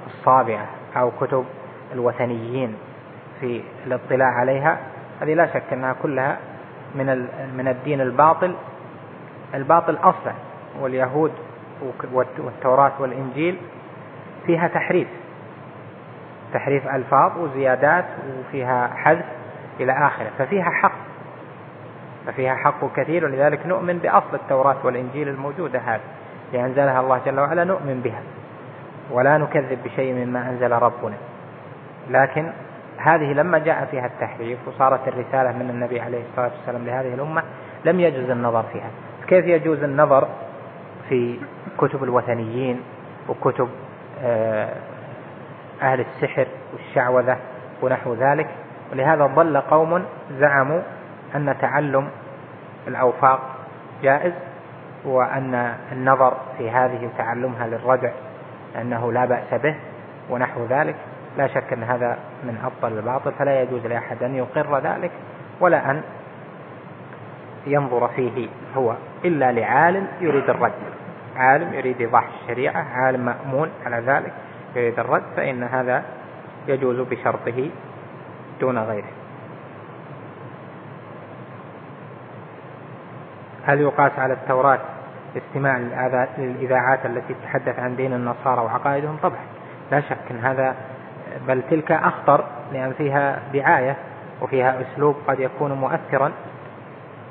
Speaker 3: الصابعة أو كتب الوثنيين في الاطلاع عليها هذه لا شك أنها كلها من من الدين الباطل الباطل أصلا واليهود والتوراة والإنجيل فيها تحريف. تحريف ألفاظ وزيادات وفيها حذف إلى آخره. ففيها حق. ففيها حق كثير ولذلك نؤمن بأصل التوراة والإنجيل الموجودة هذه. لأنزلها الله جل وعلا نؤمن بها. ولا نكذب بشيء مما أنزل ربنا. لكن هذه لما جاء فيها التحريف وصارت الرسالة من النبي عليه الصلاة والسلام لهذه الأمة لم يجوز النظر فيها. كيف يجوز النظر في كتب الوثنيين وكتب أهل السحر والشعوذة ونحو ذلك. ولهذا ضل قوم زعموا أن تعلم الأوفاق جائز وأن النظر في هذه تعلمها للردع أنه لا بأس به ونحو ذلك. لا شك أن هذا من أبطل الباطل فلا يجوز لأحد أن يقر ذلك ولا أن ينظر فيه هو إلا لعالم يريد الرد عالم يريد إيضاح الشريعة عالم مأمون على ذلك يريد الرد فإن هذا يجوز بشرطه دون غيره. هل يقاس على التوراة استماع للإذاعات التي تتحدث عن دين النصارى وعقائدهم؟ طبعا لا شك أن هذا بل تلك أخطر لأن فيها دعاية وفيها أسلوب قد يكون مؤثرا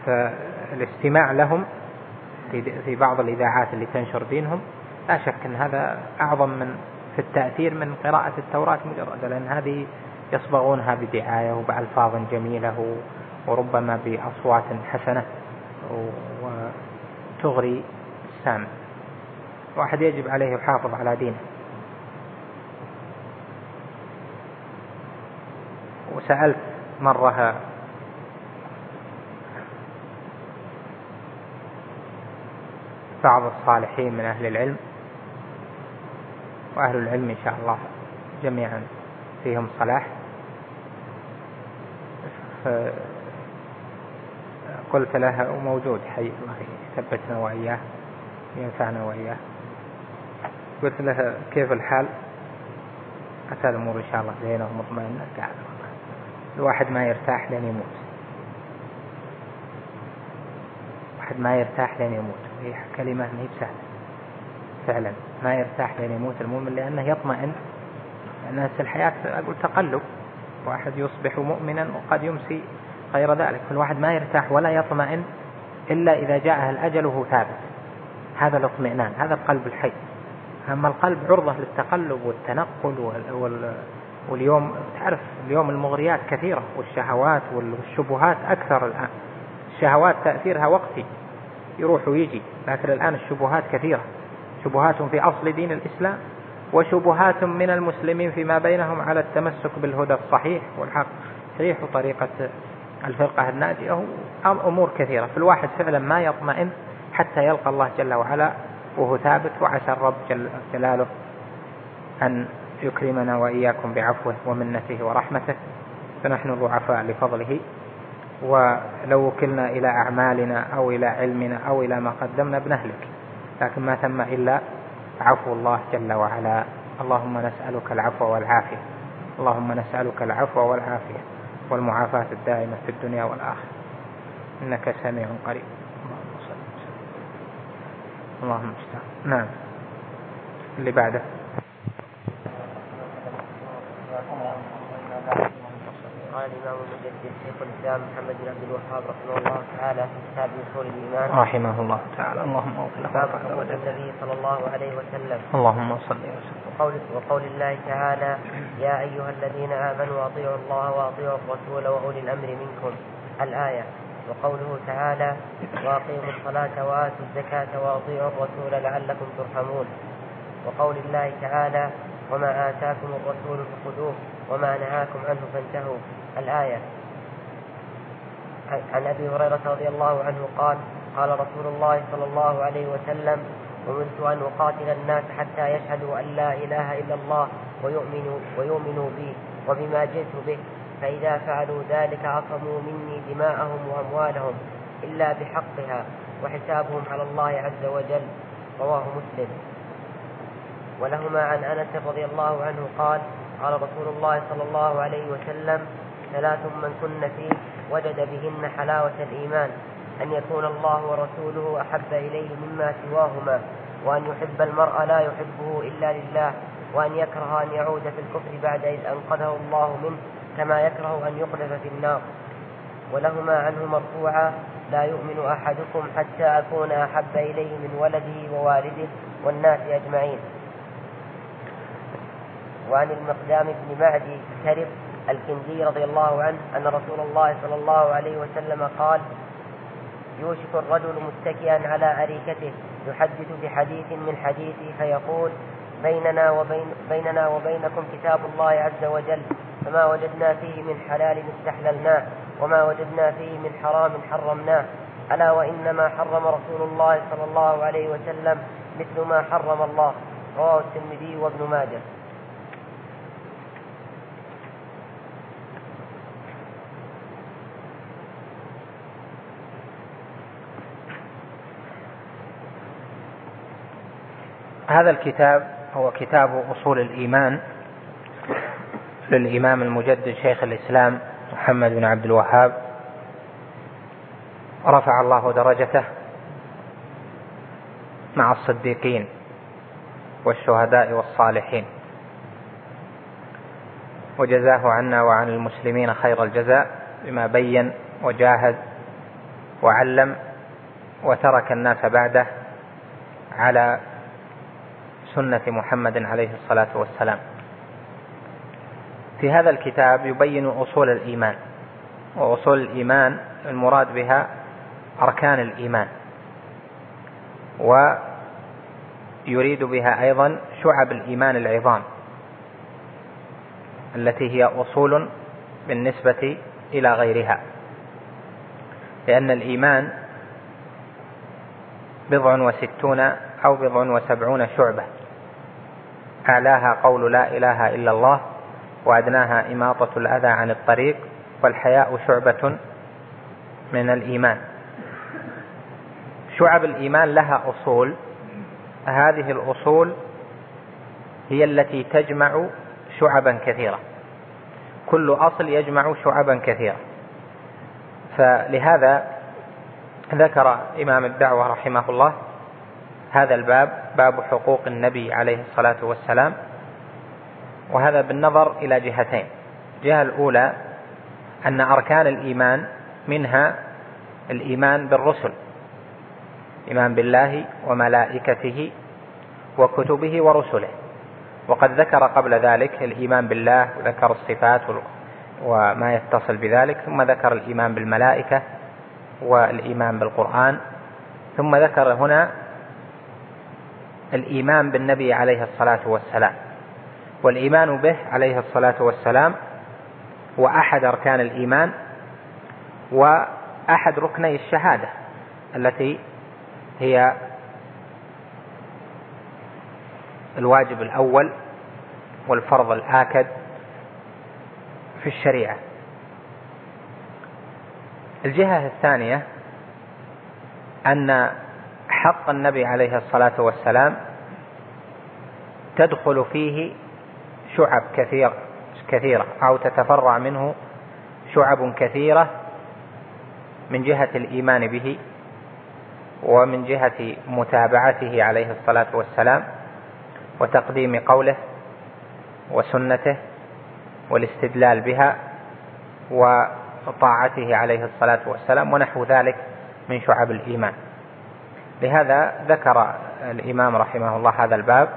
Speaker 3: فالاستماع لهم في بعض الإذاعات اللي تنشر دينهم لا شك أن هذا أعظم من في التأثير من قراءة التوراة مجرد لأن هذه يصبغونها بدعاية وبألفاظ جميلة وربما بأصوات حسنة وتغري السامع. واحد يجب عليه يحافظ على دينه. وسألت مرة بعض الصالحين من أهل العلم وأهل العلم إن شاء الله جميعا فيهم صلاح. قلت له وموجود حي الله يثبتنا وإياه ينفعنا وإياه. قلت له كيف الحال؟ أتى الأمور إن شاء الله زينة ومطمئنة. قال الواحد ما يرتاح لين يموت. واحد ما يرتاح لين يموت. هي كلمة ما هي بسهلة فعلا ما يرتاح لين يموت المؤمن لأنه يطمئن. الناس الحياة أقول تقلب. واحد يصبح مؤمنا وقد يمسي غير ذلك. فالواحد ما يرتاح ولا يطمئن إلا إذا جاءه الأجل وهو ثابت. هذا الاطمئنان هذا القلب الحي. أما القلب عرضة للتقلب والتنقل وال... واليوم تعرف اليوم المغريات كثيرة والشهوات والشبهات أكثر الآن. الشهوات تأثيرها وقتي. يروح ويجي. لكن الآن الشبهات كثيرة. شبهات في أصل دين الإسلام وشبهات من المسلمين فيما بينهم على التمسك بالهدى الصحيح والحق. صحيح وطريقة الفرقة الناجية. أمور كثيرة. فالواحد فعلا ما يطمئن حتى يلقى الله جل وعلا وهو ثابت. وعسى الرب جل جلاله أن يكرمنا وإياكم بعفوه ومنته ورحمته. فنحن ضعفاء لفضله. ولو وكلنا إلى أعمالنا أو إلى علمنا أو إلى ما قدمنا بنهلك. لكن ما ثم إلا عفو الله جل وعلا. اللهم نسألك العفو والعافية. اللهم نسألك العفو والعافية. والمعافاة الدائمة في الدنيا والآخرة. إنك سميع قريب. اللهم صل وسلم اللهم استعان نعم. اللي بعده.
Speaker 2: قال الإمام المجدد شيخ الإسلام محمد بن عبد الوهاب رحمه الله تعالى في كتاب أصول الإيمان.
Speaker 3: رحمه الله تعالى. اللهم اغفر له
Speaker 2: النبي صلى الله عليه وسلم.
Speaker 3: اللهم صل وسلم.
Speaker 2: وقول, وقول الله تعالى يا أيها الذين آمنوا أطيعوا الله وأطيعوا الرسول وأولي الأمر منكم. الآية. وقوله تعالى وأقيموا الصلاة وآتوا الزكاة وأطيعوا الرسول لعلكم ترحمون. وقول الله تعالى وما آتاكم الرسول فخذوه. وما نهاكم عنه فانتهوا. الآية. عن أبي هريرة رضي الله عنه قال قال رسول الله صلى الله عليه وسلم أمرت أن أقاتل الناس حتى يشهدوا أن لا إله إلا الله ويؤمنوا, ويؤمنوا بي وبما جئت به. فإذا فعلوا ذلك عصموا مني دماءهم وأموالهم إلا بحقها وحسابهم على الله عز وجل. رواه مسلم. ولهما عن أنس رضي الله عنه قال قال رسول الله صلى الله عليه وسلم ثلاث من كن فيه وجد بهن حلاوة الإيمان أن يكون الله ورسوله أحب إليه مما سواهما وأن يحب المرء لا يحبه إلا لله وأن يكره أن يعود في الكفر بعد إذ أنقذه الله منه كما يكره أن يقذف في النار. ولهما عنه مرفوعا لا يؤمن أحدكم حتى أكون أحب إليه من ولده ووالده والناس أجمعين. وعن المقدام بن معدي كرب الكندي رضي الله عنه أن رسول الله صلى الله عليه وسلم قال يوشك الرجل متكئا على أريكته يحدث بحديث من حديثه فيقول بيننا وبين بيننا وبينكم كتاب الله عز وجل فما وجدنا فيه من حلال استحللناه وما وجدنا فيه من حرام حرمناه. ألا وإنما حرم رسول الله صلى الله عليه وسلم مثل ما حرم الله. رواه الترمذي وابن ماجه.
Speaker 3: هذا الكتاب هو كتاب أصول الإيمان للإمام المجدد شيخ الإسلام محمد بن عبد الوهاب. رفع الله درجته مع الصديقين والشهداء والصالحين. وجزاه عنا وعن المسلمين خير الجزاء بما بين وجاهد وعلم وترك الناس بعده على سنة محمد عليه الصلاة والسلام. في هذا الكتاب يبين أصول الإيمان وأصول الإيمان المراد بها أركان الإيمان ويريد بها أيضا شعب الإيمان العظام التي هي أصول بالنسبة إلى غيرها. لأن الإيمان بضع وستون أو بضع وسبعون شعبة. أعلاها قول لا إله إلا الله وأدناها إماطة الأذى عن الطريق والحياء شعبة من الإيمان. شعب الإيمان لها أصول. هذه الأصول هي التي تجمع شعبا كثيرة كل أصل يجمع شعبا كثيرة فلهذا ذكر إمام الدعوة رحمه الله هذا الباب باب حقوق النبي عليه الصلاة والسلام وهذا بالنظر إلى جهتين. الجهة الأولى أن أركان الإيمان منها الإيمان بالرسل إيمان بالله وملائكته وكتبه ورسله. وقد ذكر قبل ذلك الإيمان بالله وذكر الصفات وما يتصل بذلك ثم ذكر الإيمان بالملائكة والإيمان بالقرآن ثم ذكر هنا الإيمان بالنبي عليه الصلاة والسلام. والإيمان به عليه الصلاة والسلام هو أحد أركان الإيمان وأحد ركني الشهادة التي هي الواجب الأول والفرض الآكد في الشريعة. الجهة الثانية أن حق النبي عليه الصلاة والسلام تدخل فيه شعب كثير كثيرة أو تتفرع منه شعب كثيرة من جهة الإيمان به ومن جهة متابعته عليه الصلاة والسلام وتقديم قوله وسنته والاستدلال بها وطاعته عليه الصلاة والسلام ونحو ذلك من شعب الإيمان. لهذا ذكر الإمام رحمه الله هذا الباب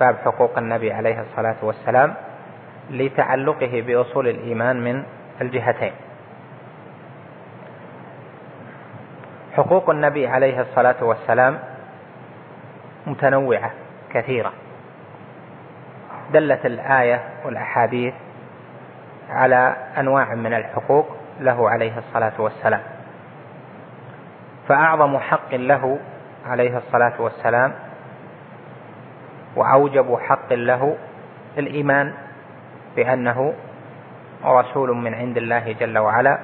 Speaker 3: باب حقوق النبي عليه الصلاة والسلام لتعلقه بأصول الإيمان من الجهتين. حقوق النبي عليه الصلاة والسلام متنوعة كثيرة. دلت الآية والأحاديث على أنواع من الحقوق له عليه الصلاة والسلام. فأعظم حق له عليه الصلاة والسلام وأوجب حق له الإيمان بأنه رسول من عند الله جل وعلا.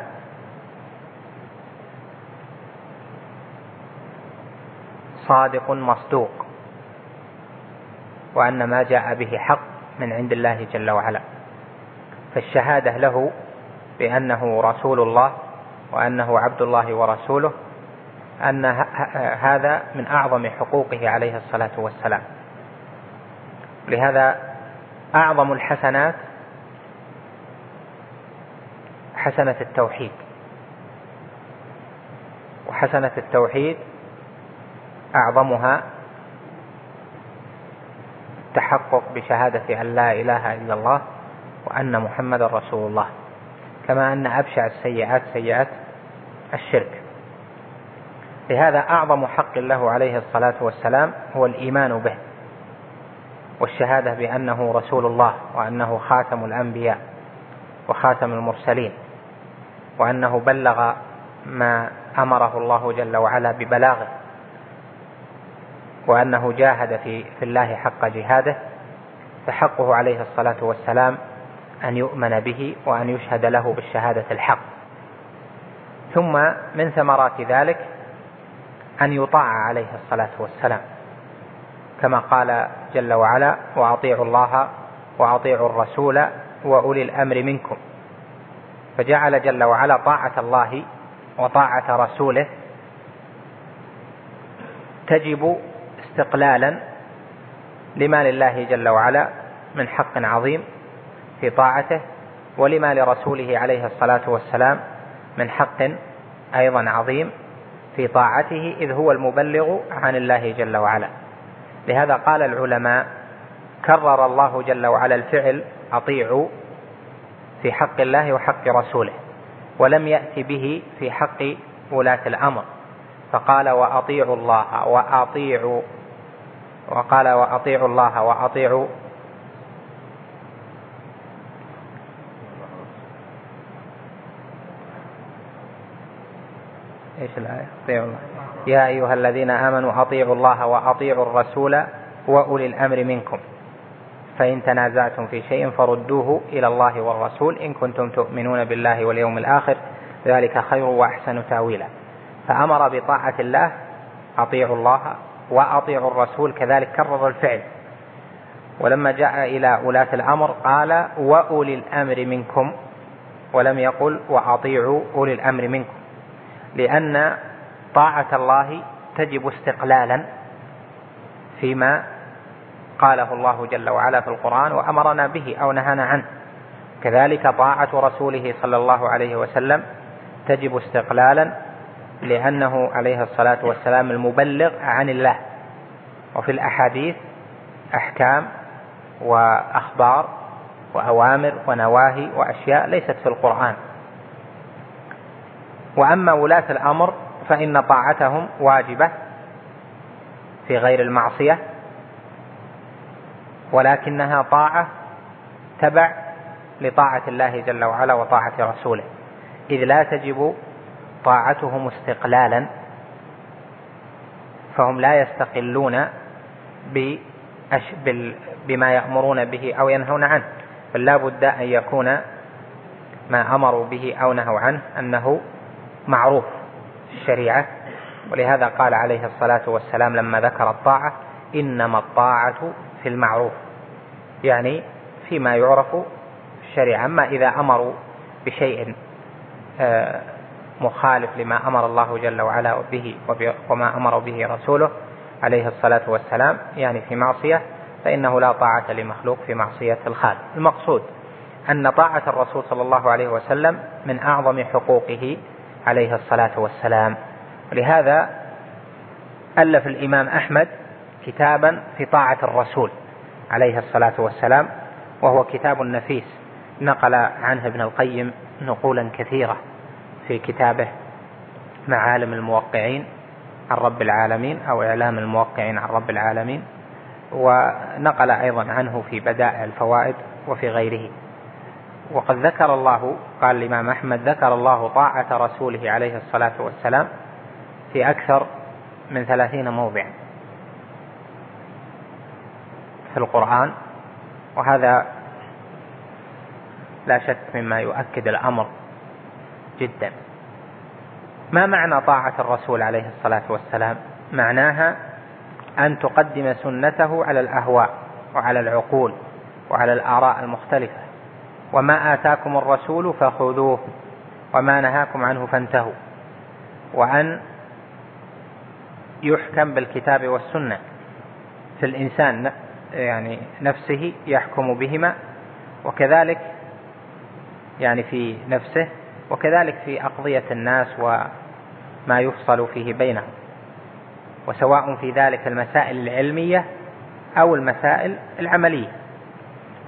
Speaker 3: صادق مصدوق وأن ما جاء به حق من عند الله جل وعلا. فالشهادة له بأنه رسول الله وأنه عبد الله ورسوله أن هذا من أعظم حقوقه عليه الصلاة والسلام. لهذا أعظم الحسنات حسنة التوحيد. وحسنة التوحيد أعظمها التحقق بشهادة أن لا إله إلا الله وأن محمد رسول الله. كما أن أبشع السيئات سيئات الشرك. لهذا أعظم حق له عليه الصلاة والسلام هو الإيمان به والشهادة بأنه رسول الله وأنه خاتم الأنبياء وخاتم المرسلين وأنه بلغ ما أمره الله جل وعلا ببلاغه وأنه جاهد في, في الله حق جهاده فحقه عليه الصلاة والسلام أن يؤمن به وأن يشهد له بالشهادة الحق. ثم من ثمرات ذلك أن يطاع عليه الصلاة والسلام. كما قال جل وعلا وأطيعوا الله وأطيعوا الرسول وأولي الأمر منكم. فجعل جل وعلا طاعة الله وطاعة رسوله تجب استقلالا لما لله جل وعلا من حق عظيم في طاعته ولما لرسوله عليه الصلاة والسلام من حق أيضا عظيم في طاعته إذ هو المبلغ عن الله جل وعلا. لهذا قال العلماء كرر الله جل وعلا الفعل أطيعوا في حق الله وحق رسوله ولم يأتي به في حق ولاة الأمر. فقال وأطيعوا الله وأطيعوا وقال وأطيعوا الله وأطيعوا إيش الآية؟ أطيعوا الله. يا أيها الذين آمنوا أطيعوا الله وأطيعوا الرسول وأولي الأمر منكم. فإن تنازعتم في شيء فردوه إلى الله والرسول إن كنتم تؤمنون بالله واليوم الآخر. ذلك خير وأحسن تأويلا. فأمر بطاعة الله أطيعوا الله وأطيعوا الرسول كذلك كرر الفعل. ولما جاء إلى ولاة الأمر قال وأولي الأمر منكم. ولم يقل وأطيعوا أولي الأمر منكم. لأن طاعة الله تجب استقلالا فيما قاله الله جل وعلا في القرآن وأمرنا به أو نهانا عنه. كذلك طاعة رسوله صلى الله عليه وسلم تجب استقلالا لأنه عليه الصلاة والسلام المبلغ عن الله. وفي الأحاديث أحكام وأخبار وأوامر ونواهي وأشياء ليست في القرآن. وأما ولاة الأمر فإن طاعتهم واجبة في غير المعصية ولكنها طاعة تبع لطاعة الله جل وعلا وطاعة رسوله. إذ لا تجب طاعتهم استقلالا فهم لا يستقلون بما يأمرون به أو ينهون عنه. بل لا بد أن يكون ما أمروا به أو نهوا عنه أنه معروف في الشريعة. ولهذا قال عليه الصلاة والسلام لما ذكر الطاعة إنما الطاعة في المعروف. يعني فيما يعرف في الشريعة. أما إذا أمروا بشيء آه، مخالف لما أمر الله جل وعلا به وما أمر به رسوله عليه الصلاة والسلام يعني في معصية فإنه لا طاعة لمخلوق في معصية الخالق. المقصود أن طاعة الرسول صلى الله عليه وسلم من أعظم حقوقه عليه الصلاة والسلام. ولهذا ألف الإمام أحمد كتابا في طاعة الرسول عليه الصلاة والسلام وهو كتاب نفيس. نقل عنه ابن القيم نقولا كثيرة في كتابه معالم الموقعين عن رب العالمين أو إعلام الموقعين عن رب العالمين. ونقل أيضا عنه في بدائع الفوائد وفي غيره. وقد ذكر الله قال الإمام أحمد ذكر الله طاعة رسوله عليه الصلاة والسلام في أكثر من ثلاثين موضعا في القرآن وهذا لا شك مما يؤكد الأمر جدا. ما معنى طاعة الرسول عليه الصلاة والسلام؟ معناها أن تقدم سنته على الأهواء وعلى العقول وعلى الآراء المختلفة. وما آتاكم الرسول فخذوه وما نهاكم عنه فانتهوا. وأن يحكم بالكتاب والسنة في الإنسان يعني نفسه يحكم بهما وكذلك يعني في نفسه وكذلك في أقضية الناس وما يفصل فيه بينهم. وسواء في ذلك المسائل العلمية أو المسائل العملية.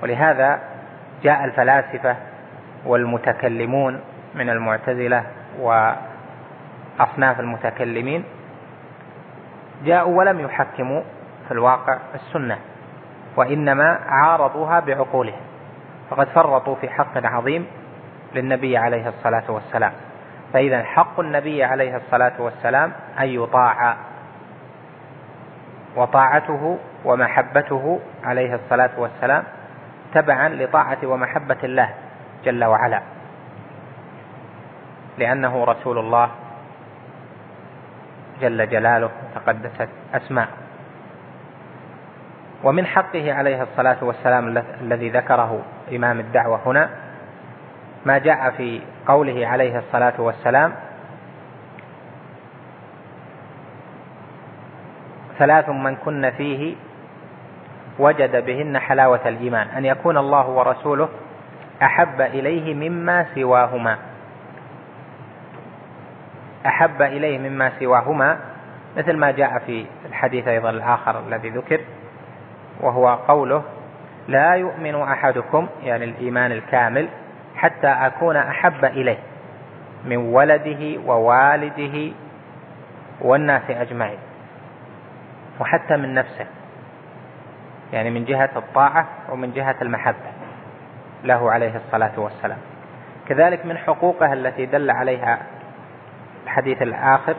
Speaker 3: ولهذا جاء الفلاسفة والمتكلمون من المعتزلة وأصناف المتكلمين جاءوا ولم يحكموا في الواقع السنة وإنما عارضوها بعقولهم فقد فرطوا في حق عظيم للنبي عليه الصلاة والسلام. فإذا حق النبي عليه الصلاة والسلام أن يطاع وطاعته ومحبته عليه الصلاة والسلام تبعا لطاعة ومحبة الله جل وعلا. لأنه رسول الله جل جلاله تقدست أسماء. ومن حقه عليه الصلاة والسلام الذي ذكره إمام الدعوة هنا ما جاء في قوله عليه الصلاة والسلام ثلاث من كن فيه وجد بهن حلاوة الإيمان أن يكون الله ورسوله أحب إليه مما سواهما. أحب إليه مما سواهما مثل ما جاء في الحديث أيضا الآخر الذي ذكر وهو قوله لا يؤمن أحدكم يعني الإيمان الكامل حتى أكون أحب إليه من ولده ووالده والناس أجمعين وحتى من نفسه. يعني من جهة الطاعة ومن جهة المحبة. له عليه الصلاة والسلام. كذلك من حقوقه التي دل عليها الحديث الآخر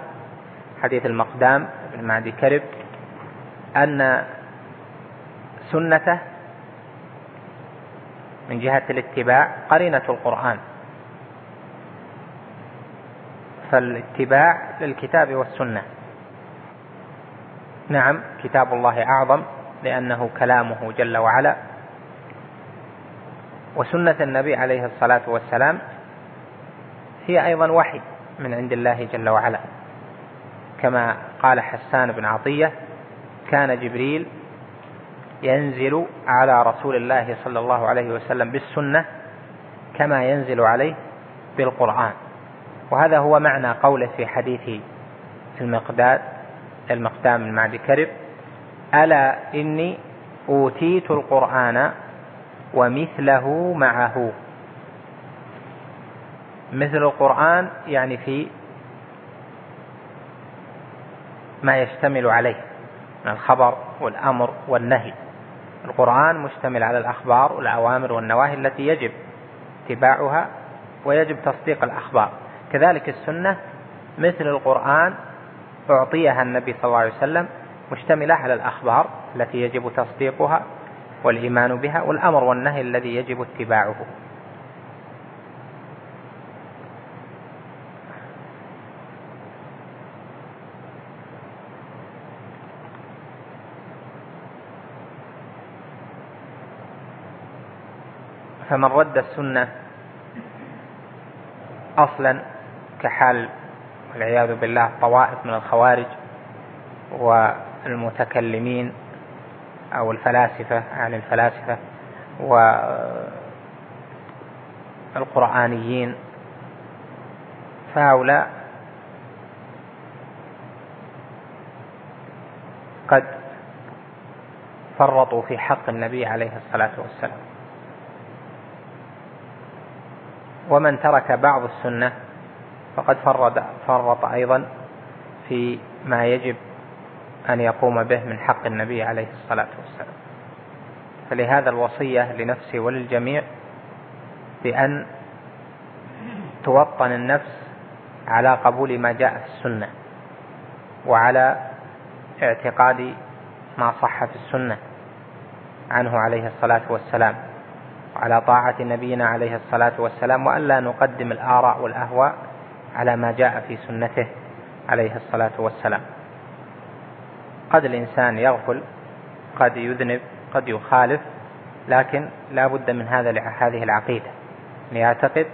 Speaker 3: حديث المقدام بن معدي كرب أن سنته من جهة الاتباع قرينة القرآن. فالاتباع للكتاب والسنة. نعم كتاب الله أعظم. لأنه كلامه جل وعلا. وسنة النبي عليه الصلاة والسلام هي أيضا وحي من عند الله جل وعلا. كما قال حسان بن عطية كان جبريل ينزل على رسول الله صلى الله عليه وسلم بالسنة كما ينزل عليه بالقرآن. وهذا هو معنى قوله في حديث المقداد المقدام المعدي كرب ألا إني أوتيت القرآن ومثله معه. مثل القرآن يعني في ما يشتمل عليه من الخبر والأمر والنهي. القرآن مشتمل على الأخبار والأوامر والنواهي التي يجب اتباعها ويجب تصديق الأخبار. كذلك السنة مثل القرآن أعطيها النبي صلى الله عليه وسلم مشتملة على الأخبار التي يجب تصديقها والإيمان بها والأمر والنهي الذي يجب اتباعه. فمن رد السنة أصلا كحال والعياذ بالله طوائف من الخوارج والمتكلمين أو الفلاسفة عن الفلاسفة القرآنيين. فهؤلاء قد فرطوا في حق النبي عليه الصلاة والسلام. ومن ترك بعض السنة فقد فرط, فرط أيضا في ما يجب أن يقوم به من حق النبي عليه الصلاة والسلام. فلهذا الوصية لنفسي وللجميع بأن توطن النفس على قبول ما جاء في السنة وعلى اعتقاد ما صح في السنة عنه عليه الصلاة والسلام وعلى طاعة نبينا عليه الصلاة والسلام وألا نقدم الآراء والأهواء على ما جاء في سنته عليه الصلاة والسلام. قد الإنسان يغفل قد يذنب قد يخالف لكن لا بد من هذا هذه العقيدة. أن يعتقد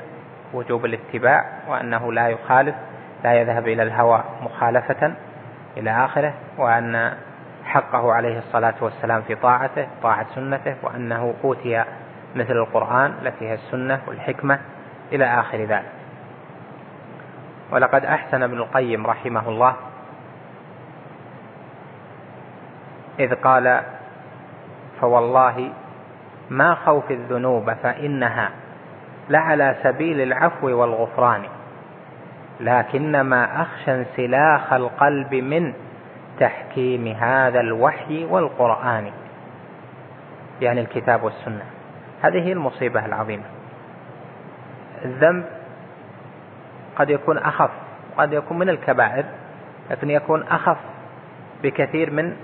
Speaker 3: وجوب الاتباع وأنه لا يخالف لا يذهب إلى الهوى مخالفة إلى آخره وأن حقه عليه الصلاة والسلام في طاعته طاعة سنته وأنه أوتي مثل القرآن التي هي السنة والحكمة إلى آخر ذلك. ولقد أحسن ابن القيم رحمه الله إذ قال فوالله ما خوف الذنوب فإنها لعلى سبيل العفو والغفران لكنما أخشى انسلاخ القلب من تحكيم هذا الوحي والقرآن. يعني الكتاب والسنة. هذه هي المصيبة العظيمة. الذنب قد يكون أخف قد يكون من الكبائر لكن يكون أخف بكثير من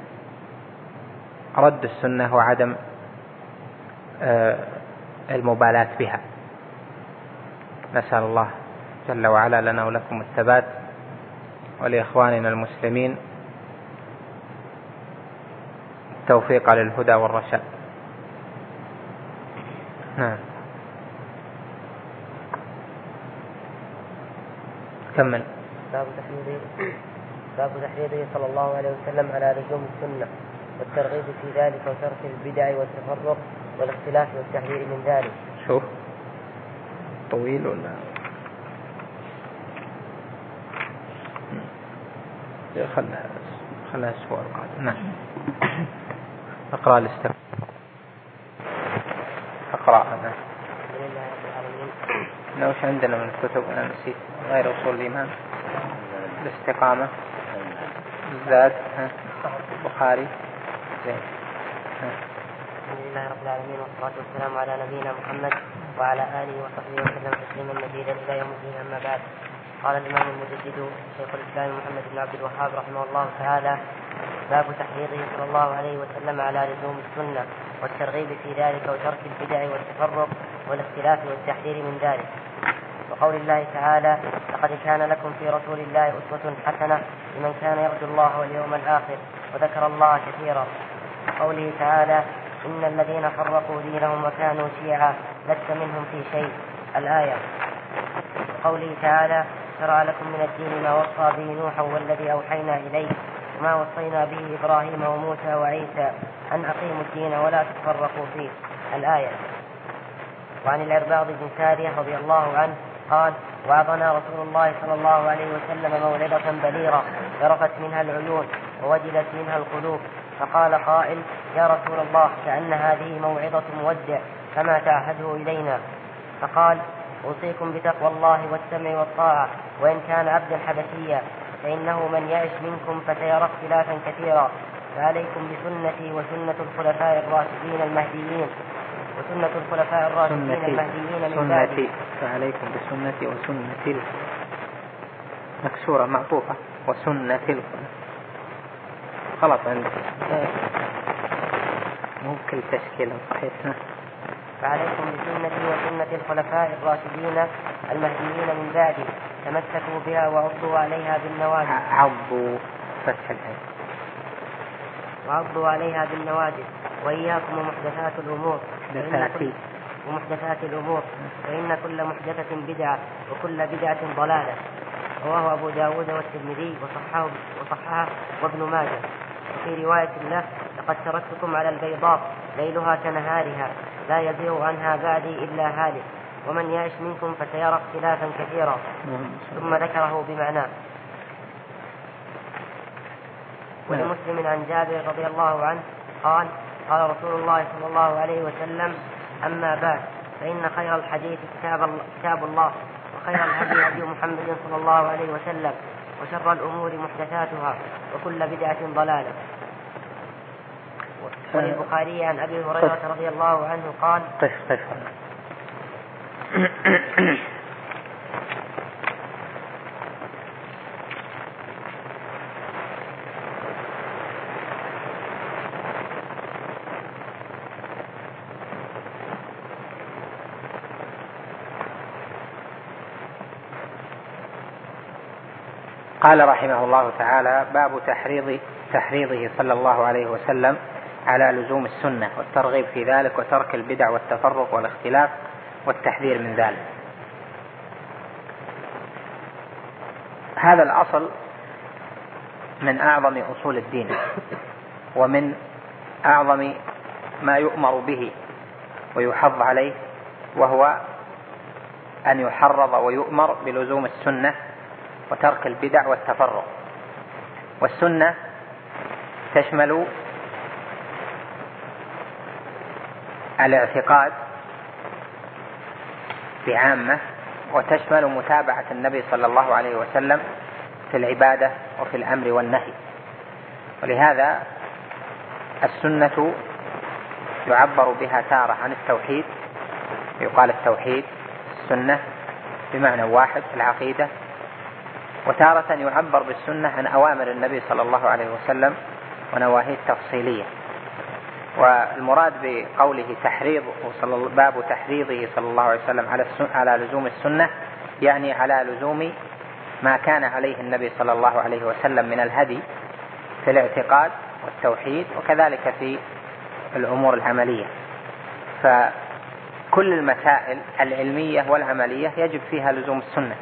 Speaker 3: رد السنة وعدم آه، المبالاة بها. نسأل الله جل وعلا لنا ولكم الثبات ولإخواننا المسلمين. التوفيق للهدى والرشاد. نعم. كمل.
Speaker 2: باب تحريضه باب صلى الله عليه وسلم على لزوم السنة. والترغيب في ذلك وترك البدع والتفرق والاختلاف والتحذير من ذلك.
Speaker 3: شوف طويل ولا؟ خلنا خلنا الأسبوع القادم. نعم. اقرأ الاستقامة اقرأ أنا لو وش عندنا من الكتب أنا نسيت. غير أصول الإيمان. الاستقامة. الزاد البخاري زين
Speaker 2: الحمد لله رب العالمين والصلاة والسلام على نبينا محمد وعلى آله وصحبه وسلم تسليما مزيدا إلى يوم الدين أما بعد. قال الإمام المجدد شيخ الإسلام محمد بن عبد الوهاب رحمه الله تعالى باب تحريضه صلى الله عليه وسلم على لزوم السنة والترغيب في ذلك وترك البدع والتفرق والاختلاف والتحذير من ذلك. وقول الله تعالى لقد كان لكم في رسول الله أسوة حسنة لمن كان يرجو الله واليوم الآخر. وذكر الله كثيرا. وقوله تعالى إن الذين فرقوا دينهم وكانوا شيعا لست منهم في شيء. الآية. وقوله تعالى شرع لكم من الدين ما وصى به نوحا والذي أوحينا إليه وما وصينا به إبراهيم وموسى وعيسى أن أقيموا الدين ولا تتفرقوا فيه. الآية. وعن العرباض بن سارية رضي الله عنه قال وعظنا رسول الله صلى الله عليه وسلم موعظة بليغة ذرفت منها العيون ووجلت منها القلوب فقال قائل يا رسول الله كأن هذه موعظة مودع فما تعهده إلينا؟ فقال أوصيكم بتقوى الله والسمع والطاعة وإن كان عبدا حبشيا فإنه من يعش منكم فسيرى اختلافا كثيرا. فعليكم بسنتي وسنة الخلفاء الراشدين المهديين. وسنة الخلفاء الراشدين المهديين من بعدي.
Speaker 3: فعليكم بسنتي وسنة مكسورة معطوفة وسنة الخلفاء غلط عندك مو كل تشكيلة صحيح.
Speaker 2: فعليكم بسنتي وسنة الخلفاء الراشدين المهديين من بعدي. تمسكوا بها وعضوا عليها بالنواجذ
Speaker 3: عضوا فتح العين
Speaker 2: وعضوا عليها بالنواجذ وإياكم ومحدثات الأمور.
Speaker 3: محدثات.
Speaker 2: ومحدثات الأمور. فإن كل محدثة بدعة وكل بدعة ضلالة. رواه أبو داود والترمذي وصححه وصححه وابن ماجه. وفي رواية له لقد تركتكم على البيضاء ليلها كنهارها لا يزيغ عنها بعدي إلا هالك ومن يعش منكم فسيرى اختلافا كثيرا. ثم ذكره بمعناه ولمسلم عن جابر رضي الله عنه قال قال رسول الله صلى الله عليه وسلم أما بعد فإن خير الحديث كتاب كتاب الله وخير الهدي هدي محمد صلى الله عليه وسلم وشر الأمور محدثاتها وكل بدعة ضلالة. وللبخاري عن أبي هريرة رضي الله عنه قال
Speaker 3: قف قف قال رحمه الله تعالى باب تحريض تحريضه صلى الله عليه وسلم على لزوم السنة والترغيب في ذلك وترك البدع والتفرق والاختلاف والتحذير من ذلك. هذا الأصل من أعظم أصول الدين ومن أعظم ما يؤمر به ويحض عليه وهو أن يحرض ويؤمر بلزوم السنة وترك البدع والتفرق. والسنة تشمل الاعتقاد بعامة وتشمل متابعة النبي صلى الله عليه وسلم في العبادة وفي الأمر والنهي. ولهذا السنة يعبر بها تارة عن التوحيد. يقال التوحيد السنة بمعنى واحد العقيدة وتارة يعبر بالسنة عن أوامر النبي صلى الله عليه وسلم ونواهيه التفصيلية. والمراد بقوله تحريض باب تحريضه صلى الله عليه وسلم على على لزوم السنة يعني على لزوم ما كان عليه النبي صلى الله عليه وسلم من الهدي في الاعتقاد والتوحيد وكذلك في الأمور العملية. فكل المسائل العلمية والعملية يجب فيها لزوم السنة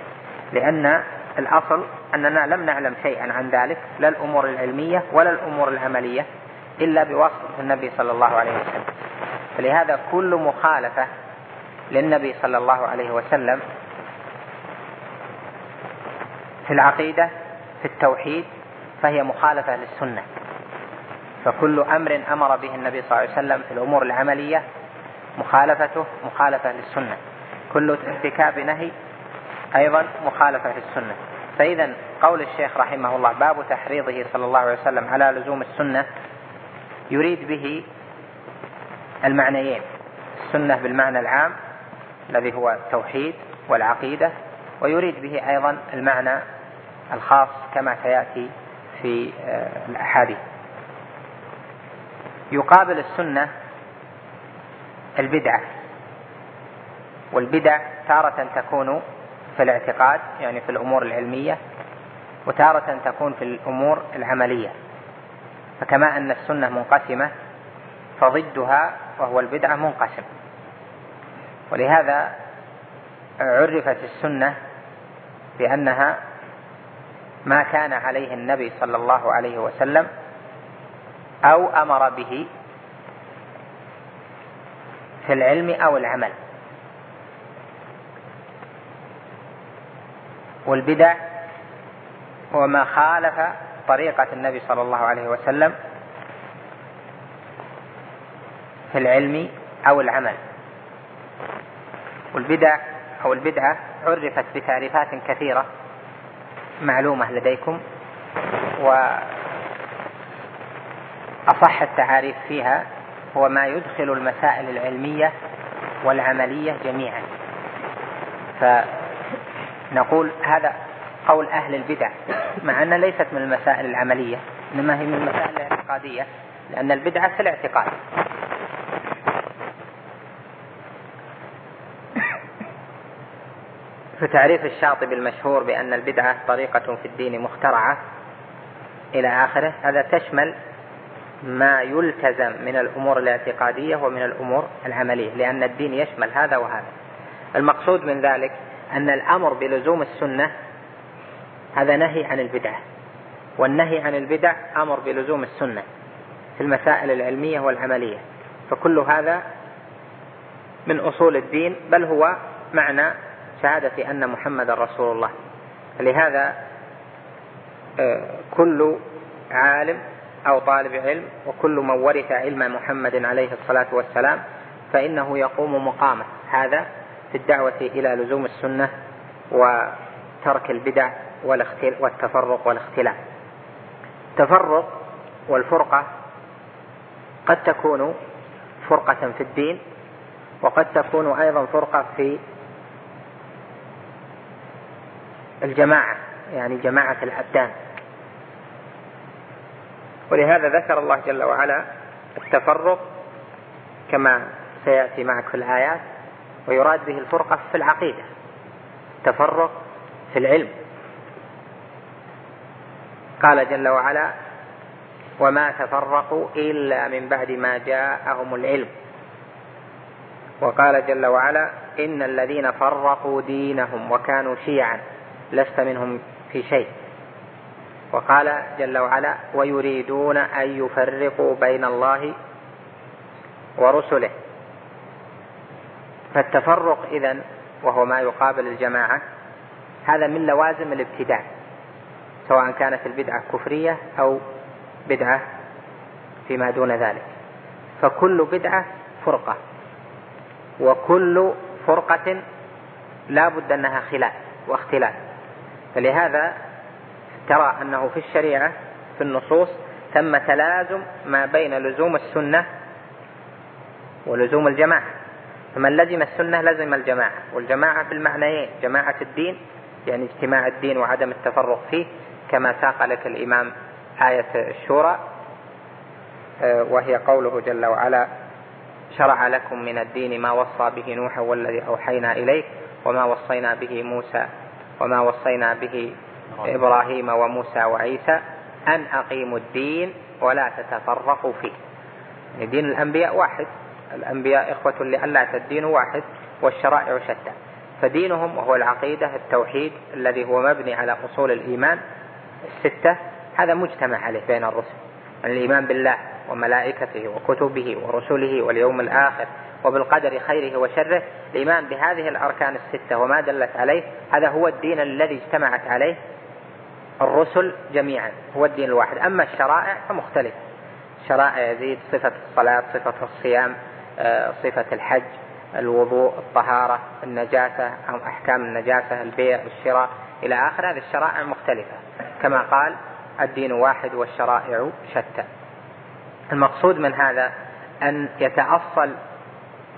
Speaker 3: لأن الأصل أننا لم نعلم شيئا عن ذلك لا الأمور العلمية ولا الأمور العملية إلا بواسطة النبي صلى الله عليه وسلم. فلهذا كل مخالفة للنبي صلى الله عليه وسلم في العقيدة في التوحيد فهي مخالفة للسنة. فكل أمر أمر به النبي صلى الله عليه وسلم في الأمور العملية مخالفته مخالفة للسنة. كل ارتكاب نهي أيضا مخالفة للسنة فإذا قول الشيخ رحمه الله باب تحريضه صلى الله عليه وسلم على لزوم السنة يريد به المعنيين. السنة بالمعنى العام الذي هو التوحيد والعقيدة ويريد به أيضا المعنى الخاص كما سيأتي في آه، الأحاديث. يقابل السنة البدعة والبدع تارة تكون في الاعتقاد يعني في الأمور العلمية وتارة تكون في الأمور العملية. فكما أن السنة منقسمة فضدها وهو البدعة منقسم. ولهذا عرفت السنة بأنها ما كان عليه النبي صلى الله عليه وسلم أو أمر به في العلم أو العمل. والبدع هو ما خالف طريقة النبي صلى الله عليه وسلم في العلم أو العمل. والبدع أو البدعة عرفت بتعريفات كثيرة معلومة لديكم وأصح التعاريف فيها هو ما يدخل المسائل العلمية والعملية جميعا. فنقول هذا قول أهل البدع مع أنها ليست من المسائل العملية إنما هي من المسائل الاعتقادية لأن البدعة في الاعتقاد. في تعريف الشاطبي المشهور بأن البدعة طريقة في الدين مخترعة إلى آخره هذا تشمل ما يلتزم من الأمور الاعتقادية ومن الأمور العملية لأن الدين يشمل هذا وهذا. المقصود من ذلك أن الأمر بلزوم السنة هذا نهي عن البدعة والنهي عن البدع أمر بلزوم السنة في المسائل العلمية والعملية. فكل هذا من أصول الدين بل هو معنى شهادة أن محمد رسول الله. لهذا آه، كل عالم أو طالب علم وكل من ورث علم محمد عليه الصلاة والسلام فإنه يقوم مقامه. هذا في الدعوة إلى لزوم السنة وترك البدع والتفرق والاختلاف. التفرق والفرقة قد تكون فرقة في الدين وقد تكون أيضا فرقة في الجماعة يعني جماعة الأبدان. ولهذا ذكر الله جل وعلا التفرق كما سيأتي معك في الآيات. ويراد به الفرقة في العقيدة تفرق في العلم. قال جل وعلا وما تفرقوا إلا من بعد ما جاءهم العلم وقال جل وعلا إن الذين فرقوا دينهم وكانوا شيعا لست منهم في شيء وقال جل وعلا ويريدون أن يفرقوا بين الله ورسله فالتفرق إذا وهو ما يقابل الجماعة هذا من لوازم الابتداع سواء كانت البدعة كفرية أو بدعة فيما دون ذلك. فكل بدعة فرقة وكل فرقة لا بد أنها خلاف واختلاف. فلهذا ترى أنه في الشريعة في النصوص ثم تلازم ما بين لزوم السنة ولزوم الجماعة. فمن لزم السنة لزم الجماعة. والجماعة بالمعنيين جماعة الدين يعني اجتماع الدين وعدم التفرق فيه كما ساق لك الإمام آية الشورى آه، وهي قوله جل وعلا شرع لكم من الدين ما وصى به نوح والذي أوحينا إليك وما وصينا به موسى وما وصينا به إبراهيم وموسى وعيسى أن أقيموا الدين ولا تتفرقوا فيه. يعني دين الأنبياء واحد. الأنبياء إخوة لألا الدين واحد والشرائع شتى. فدينهم وهو العقيدة التوحيد الذي هو مبني على أصول الإيمان الستة. هذا مجتمع عليه بين الرسل الإيمان بالله وملائكته وكتبه ورسله واليوم الآخر وبالقدر خيره وشره. الإيمان بهذه الأركان الستة وما دلت عليه هذا هو الدين الذي اجتمعت عليه الرسل جميعا هو الدين الواحد. أما الشرائع فمختلفة. شرائع يزيد صفة الصلاة صفة الصيام صفة الحج الوضوء الطهارة النجاسة أو أحكام النجاسة البيع والشراء إلى آخر. هذه الشرائع مختلفة. كما قال الدين واحد والشرائع شتى. المقصود من هذا أن يتأصل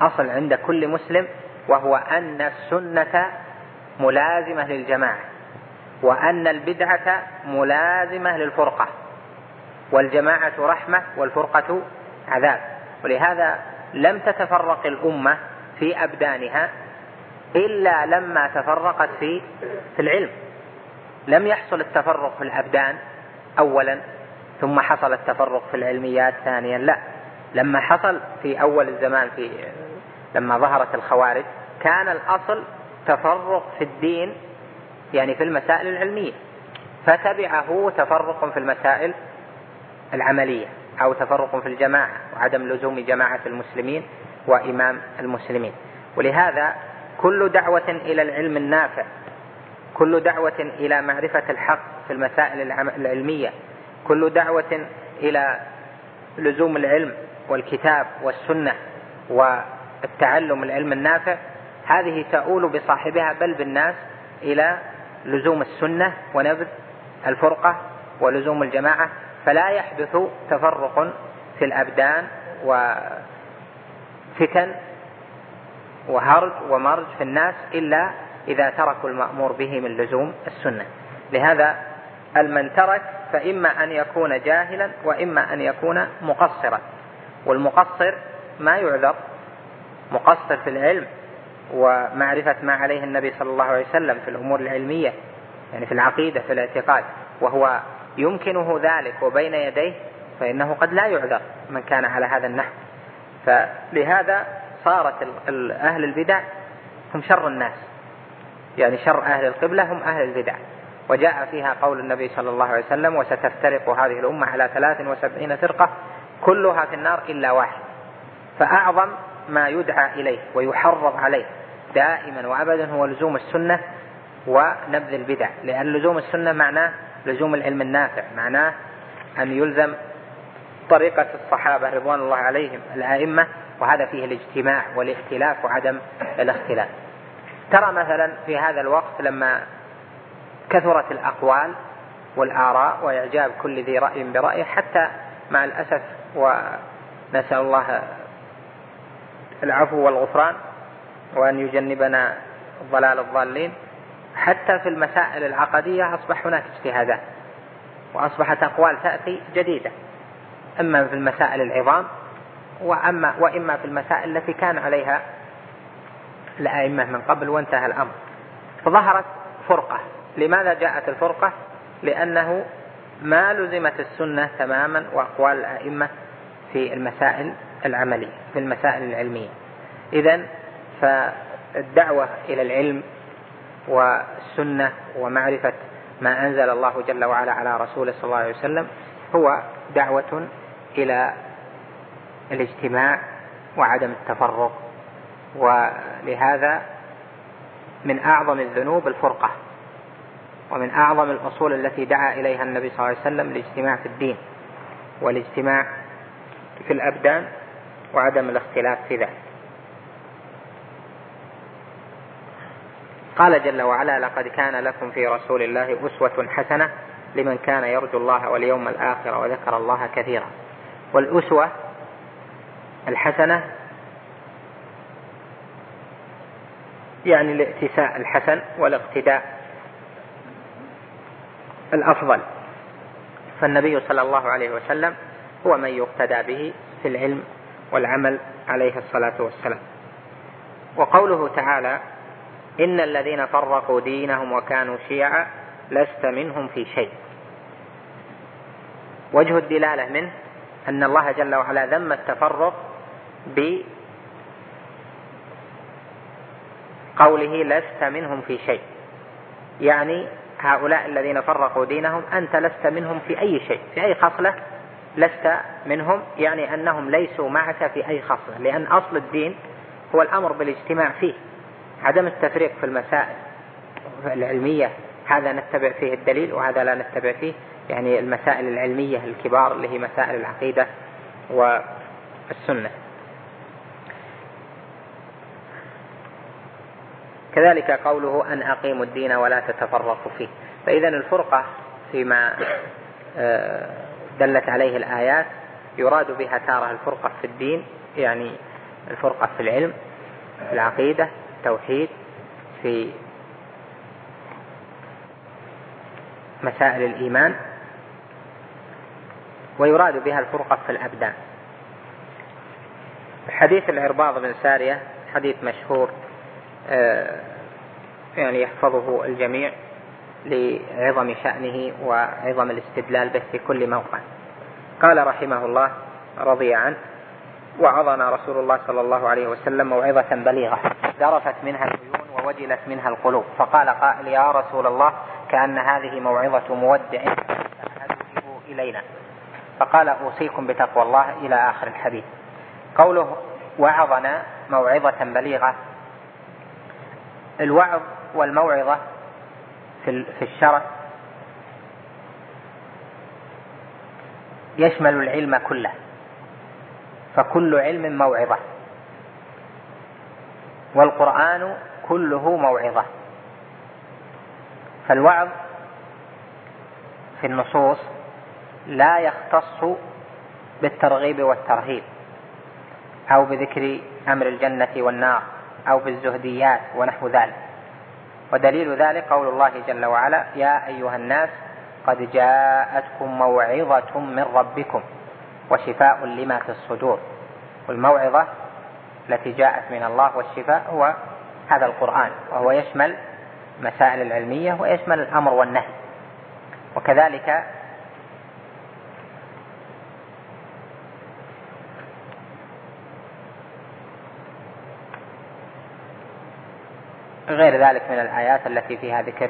Speaker 3: أصل عند كل مسلم وهو أن السنة ملازمة للجماعة وأن البدعة ملازمة للفرقة والجماعة رحمة والفرقة عذاب. ولهذا لم تتفرق الأمة في أبدانها إلا لما تفرقت في في العلم. لم يحصل التفرق في الأبدان أولا ثم حصل التفرق في العلميات ثانيا لا. لما حصل في أول الزمان في لما ظهرت الخوارج كان الأصل تفرق في الدين يعني في المسائل العلمية. فتبعه تفرق في المسائل العملية. أو تفرق في الجماعة وعدم لزوم جماعة المسلمين وإمام المسلمين. ولهذا كل دعوة إلى العلم النافع كل دعوة إلى معرفة الحق في المسائل العلمية كل دعوة إلى لزوم العلم والكتاب والسنة والتعلم العلم النافع هذه تؤول بصاحبها بل بالناس إلى لزوم السنة ونبذ الفرقة ولزوم الجماعة فلا يحدث تفرق في الأبدان وفتن وهرج ومرج في الناس إلا إذا تركوا المأمور به من لزوم السنة. لهذا المن ترك فإما أن يكون جاهلا وإما أن يكون مقصرا. والمقصر ما يعذر مقصر في العلم ومعرفة ما عليه النبي صلى الله عليه وسلم في الأمور العلمية يعني في العقيدة في الاعتقاد وهو يمكنه ذلك وبين يديه فإنه قد لا يعذر من كان على هذا النحو. فلهذا صارت أهل البدع هم شر الناس. يعني شر أهل القبلة هم أهل البدع. وجاء فيها قول النبي صلى الله عليه وسلم وستفترق هذه الأمة على ثلاث وسبعين فرقة كلها في النار إلا واحد. فأعظم ما يدعى إليه ويحرض عليه دائما وأبدا هو لزوم السنة ونبذ البدع. لأن لزوم السنة معناه لزوم العلم النافع معناه أن يلزم طريقة الصحابة رضوان الله عليهم الأئمة وهذا فيه الاجتماع والائتلاف وعدم الاختلاف. ترى مثلا في هذا الوقت لما كثرت الأقوال والآراء وإعجاب كل ذي رأي برأيه حتى مع الأسف ونسأل الله العفو والغفران وأن يجنبنا ضلال الضالين حتى في المسائل العقدية أصبح هناك اجتهادات وأصبحت أقوال تأتي جديدة. إما في المسائل العظام وأما وإما في المسائل التي كان عليها الأئمة من قبل وانتهى الأمر. فظهرت فرقة. لماذا جاءت الفرقة؟ لأنه ما لزمت السنة تماما وأقوال الأئمة في المسائل العملية في المسائل العلمية. إذا فالدعوة إلى العلم والسنة ومعرفة ما أنزل الله جل وعلا على رسوله صلى الله عليه وسلم هو دعوة إلى الاجتماع وعدم التفرق. ولهذا من أعظم الذنوب الفرقة ومن أعظم الأصول التي دعا إليها النبي صلى الله عليه وسلم الاجتماع في الدين والاجتماع في الأبدان وعدم الاختلاف في ذلك. قال جل وعلا لقد كان لكم في رسول الله أسوة حسنة لمن كان يرجو الله واليوم الآخر وذكر الله كثيرا. والأسوة الحسنة يعني الائتساء الحسن والاقتداء الأفضل. فالنبي صلى الله عليه وسلم هو من يقتدى به في العلم والعمل عليه الصلاة والسلام. وقوله تعالى إن الذين فرقوا دينهم وكانوا شيعا لست منهم في شيء. وجه الدلالة منه أن الله جل وعلا ذم التفرق بقوله لست منهم في شيء. يعني هؤلاء الذين فرقوا دينهم أنت لست منهم في أي شيء في أي خصلة لست منهم يعني أنهم ليسوا معك في أي خصلة لأن أصل الدين هو الأمر بالاجتماع فيه. عدم التفريق في المسائل العلمية هذا نتبع فيه الدليل وهذا لا نتبع فيه يعني المسائل العلمية الكبار اللي هي مسائل العقيدة والسنة. كذلك قوله أن أقيموا الدين ولا تتفرقوا فيه. فإذا الفرقة فيما آه، دلت عليه الآيات يراد بها تارة الفرقة في الدين يعني الفرقة في العلم في العقيدة التوحيد في مسائل الإيمان ويراد بها الفرقة في الأبدان. حديث العرباض بن سارية حديث مشهور آه، يعني يحفظه الجميع لعظم شأنه وعظم الاستدلال به في كل موقع. قال رحمه الله رضي عنه وعظنا رسول الله صلى الله عليه وسلم موعظة بليغة. ذرفت منها العيون ووجلت منها القلوب. فقال قائل يا رسول الله كأن هذه موعظة مودع فأهدئوا إلينا. فقال أوصيكم بتقوى الله إلى آخر الحديث. قوله وعظنا موعظة بليغة. الوعظ والموعظة في الشرع يشمل العلم كله. فكل علم موعظة. والقرآن كله موعظة. فالوعظ في النصوص لا يختص بالترغيب والترهيب أو بذكر أمر الجنة والنار أو بالزهديات ونحو ذلك. ودليل ذلك قول الله جل وعلا يا أيها الناس قد جاءتكم موعظة من ربكم. وشفاء لما في الصدور. والموعظة التي جاءت من الله والشفاء هو هذا القرآن وهو يشمل مسائل العلمية ويشمل الأمر والنهي. وكذلك غير ذلك من الآيات التي فيها ذكر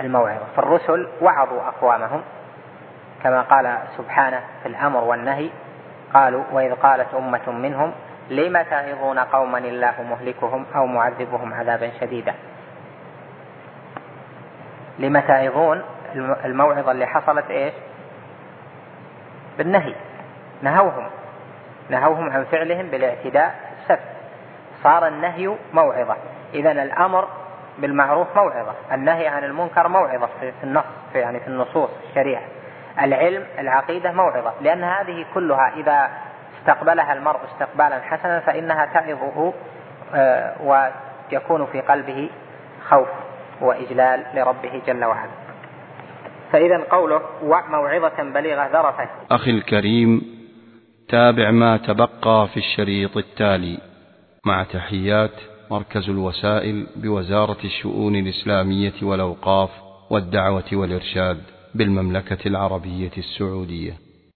Speaker 3: الموعظة. فالرسل وعظوا أقوامهم. كما قال سبحانه في الأمر والنهي قالوا وإذ قالت أمة منهم لم تعظون قوما الله مهلكهم أو معذبهم عذابا شديدا؟ لم تعظون الموعظة اللي حصلت إيش؟ بالنهي نهوهم نهوهم عن فعلهم بالاعتداء السبت. صار النهي موعظة. إذا الأمر بالمعروف موعظة. النهي عن المنكر موعظة في النص في يعني في النصوص الشريعة. العلم العقيدة موعظة لأن هذه كلها إذا استقبلها المرء استقبالا حسنا فإنها تعظه آه، ويكون في قلبه خوف وإجلال لربه جل وعلا. فإذا قوله موعظة بليغة ذرفت.
Speaker 1: أخي الكريم تابع ما تبقى في الشريط التالي. مع تحيات مركز الوسائل بوزارة الشؤون الإسلامية والأوقاف والدعوة والإرشاد. بالمملكة العربية السعودية.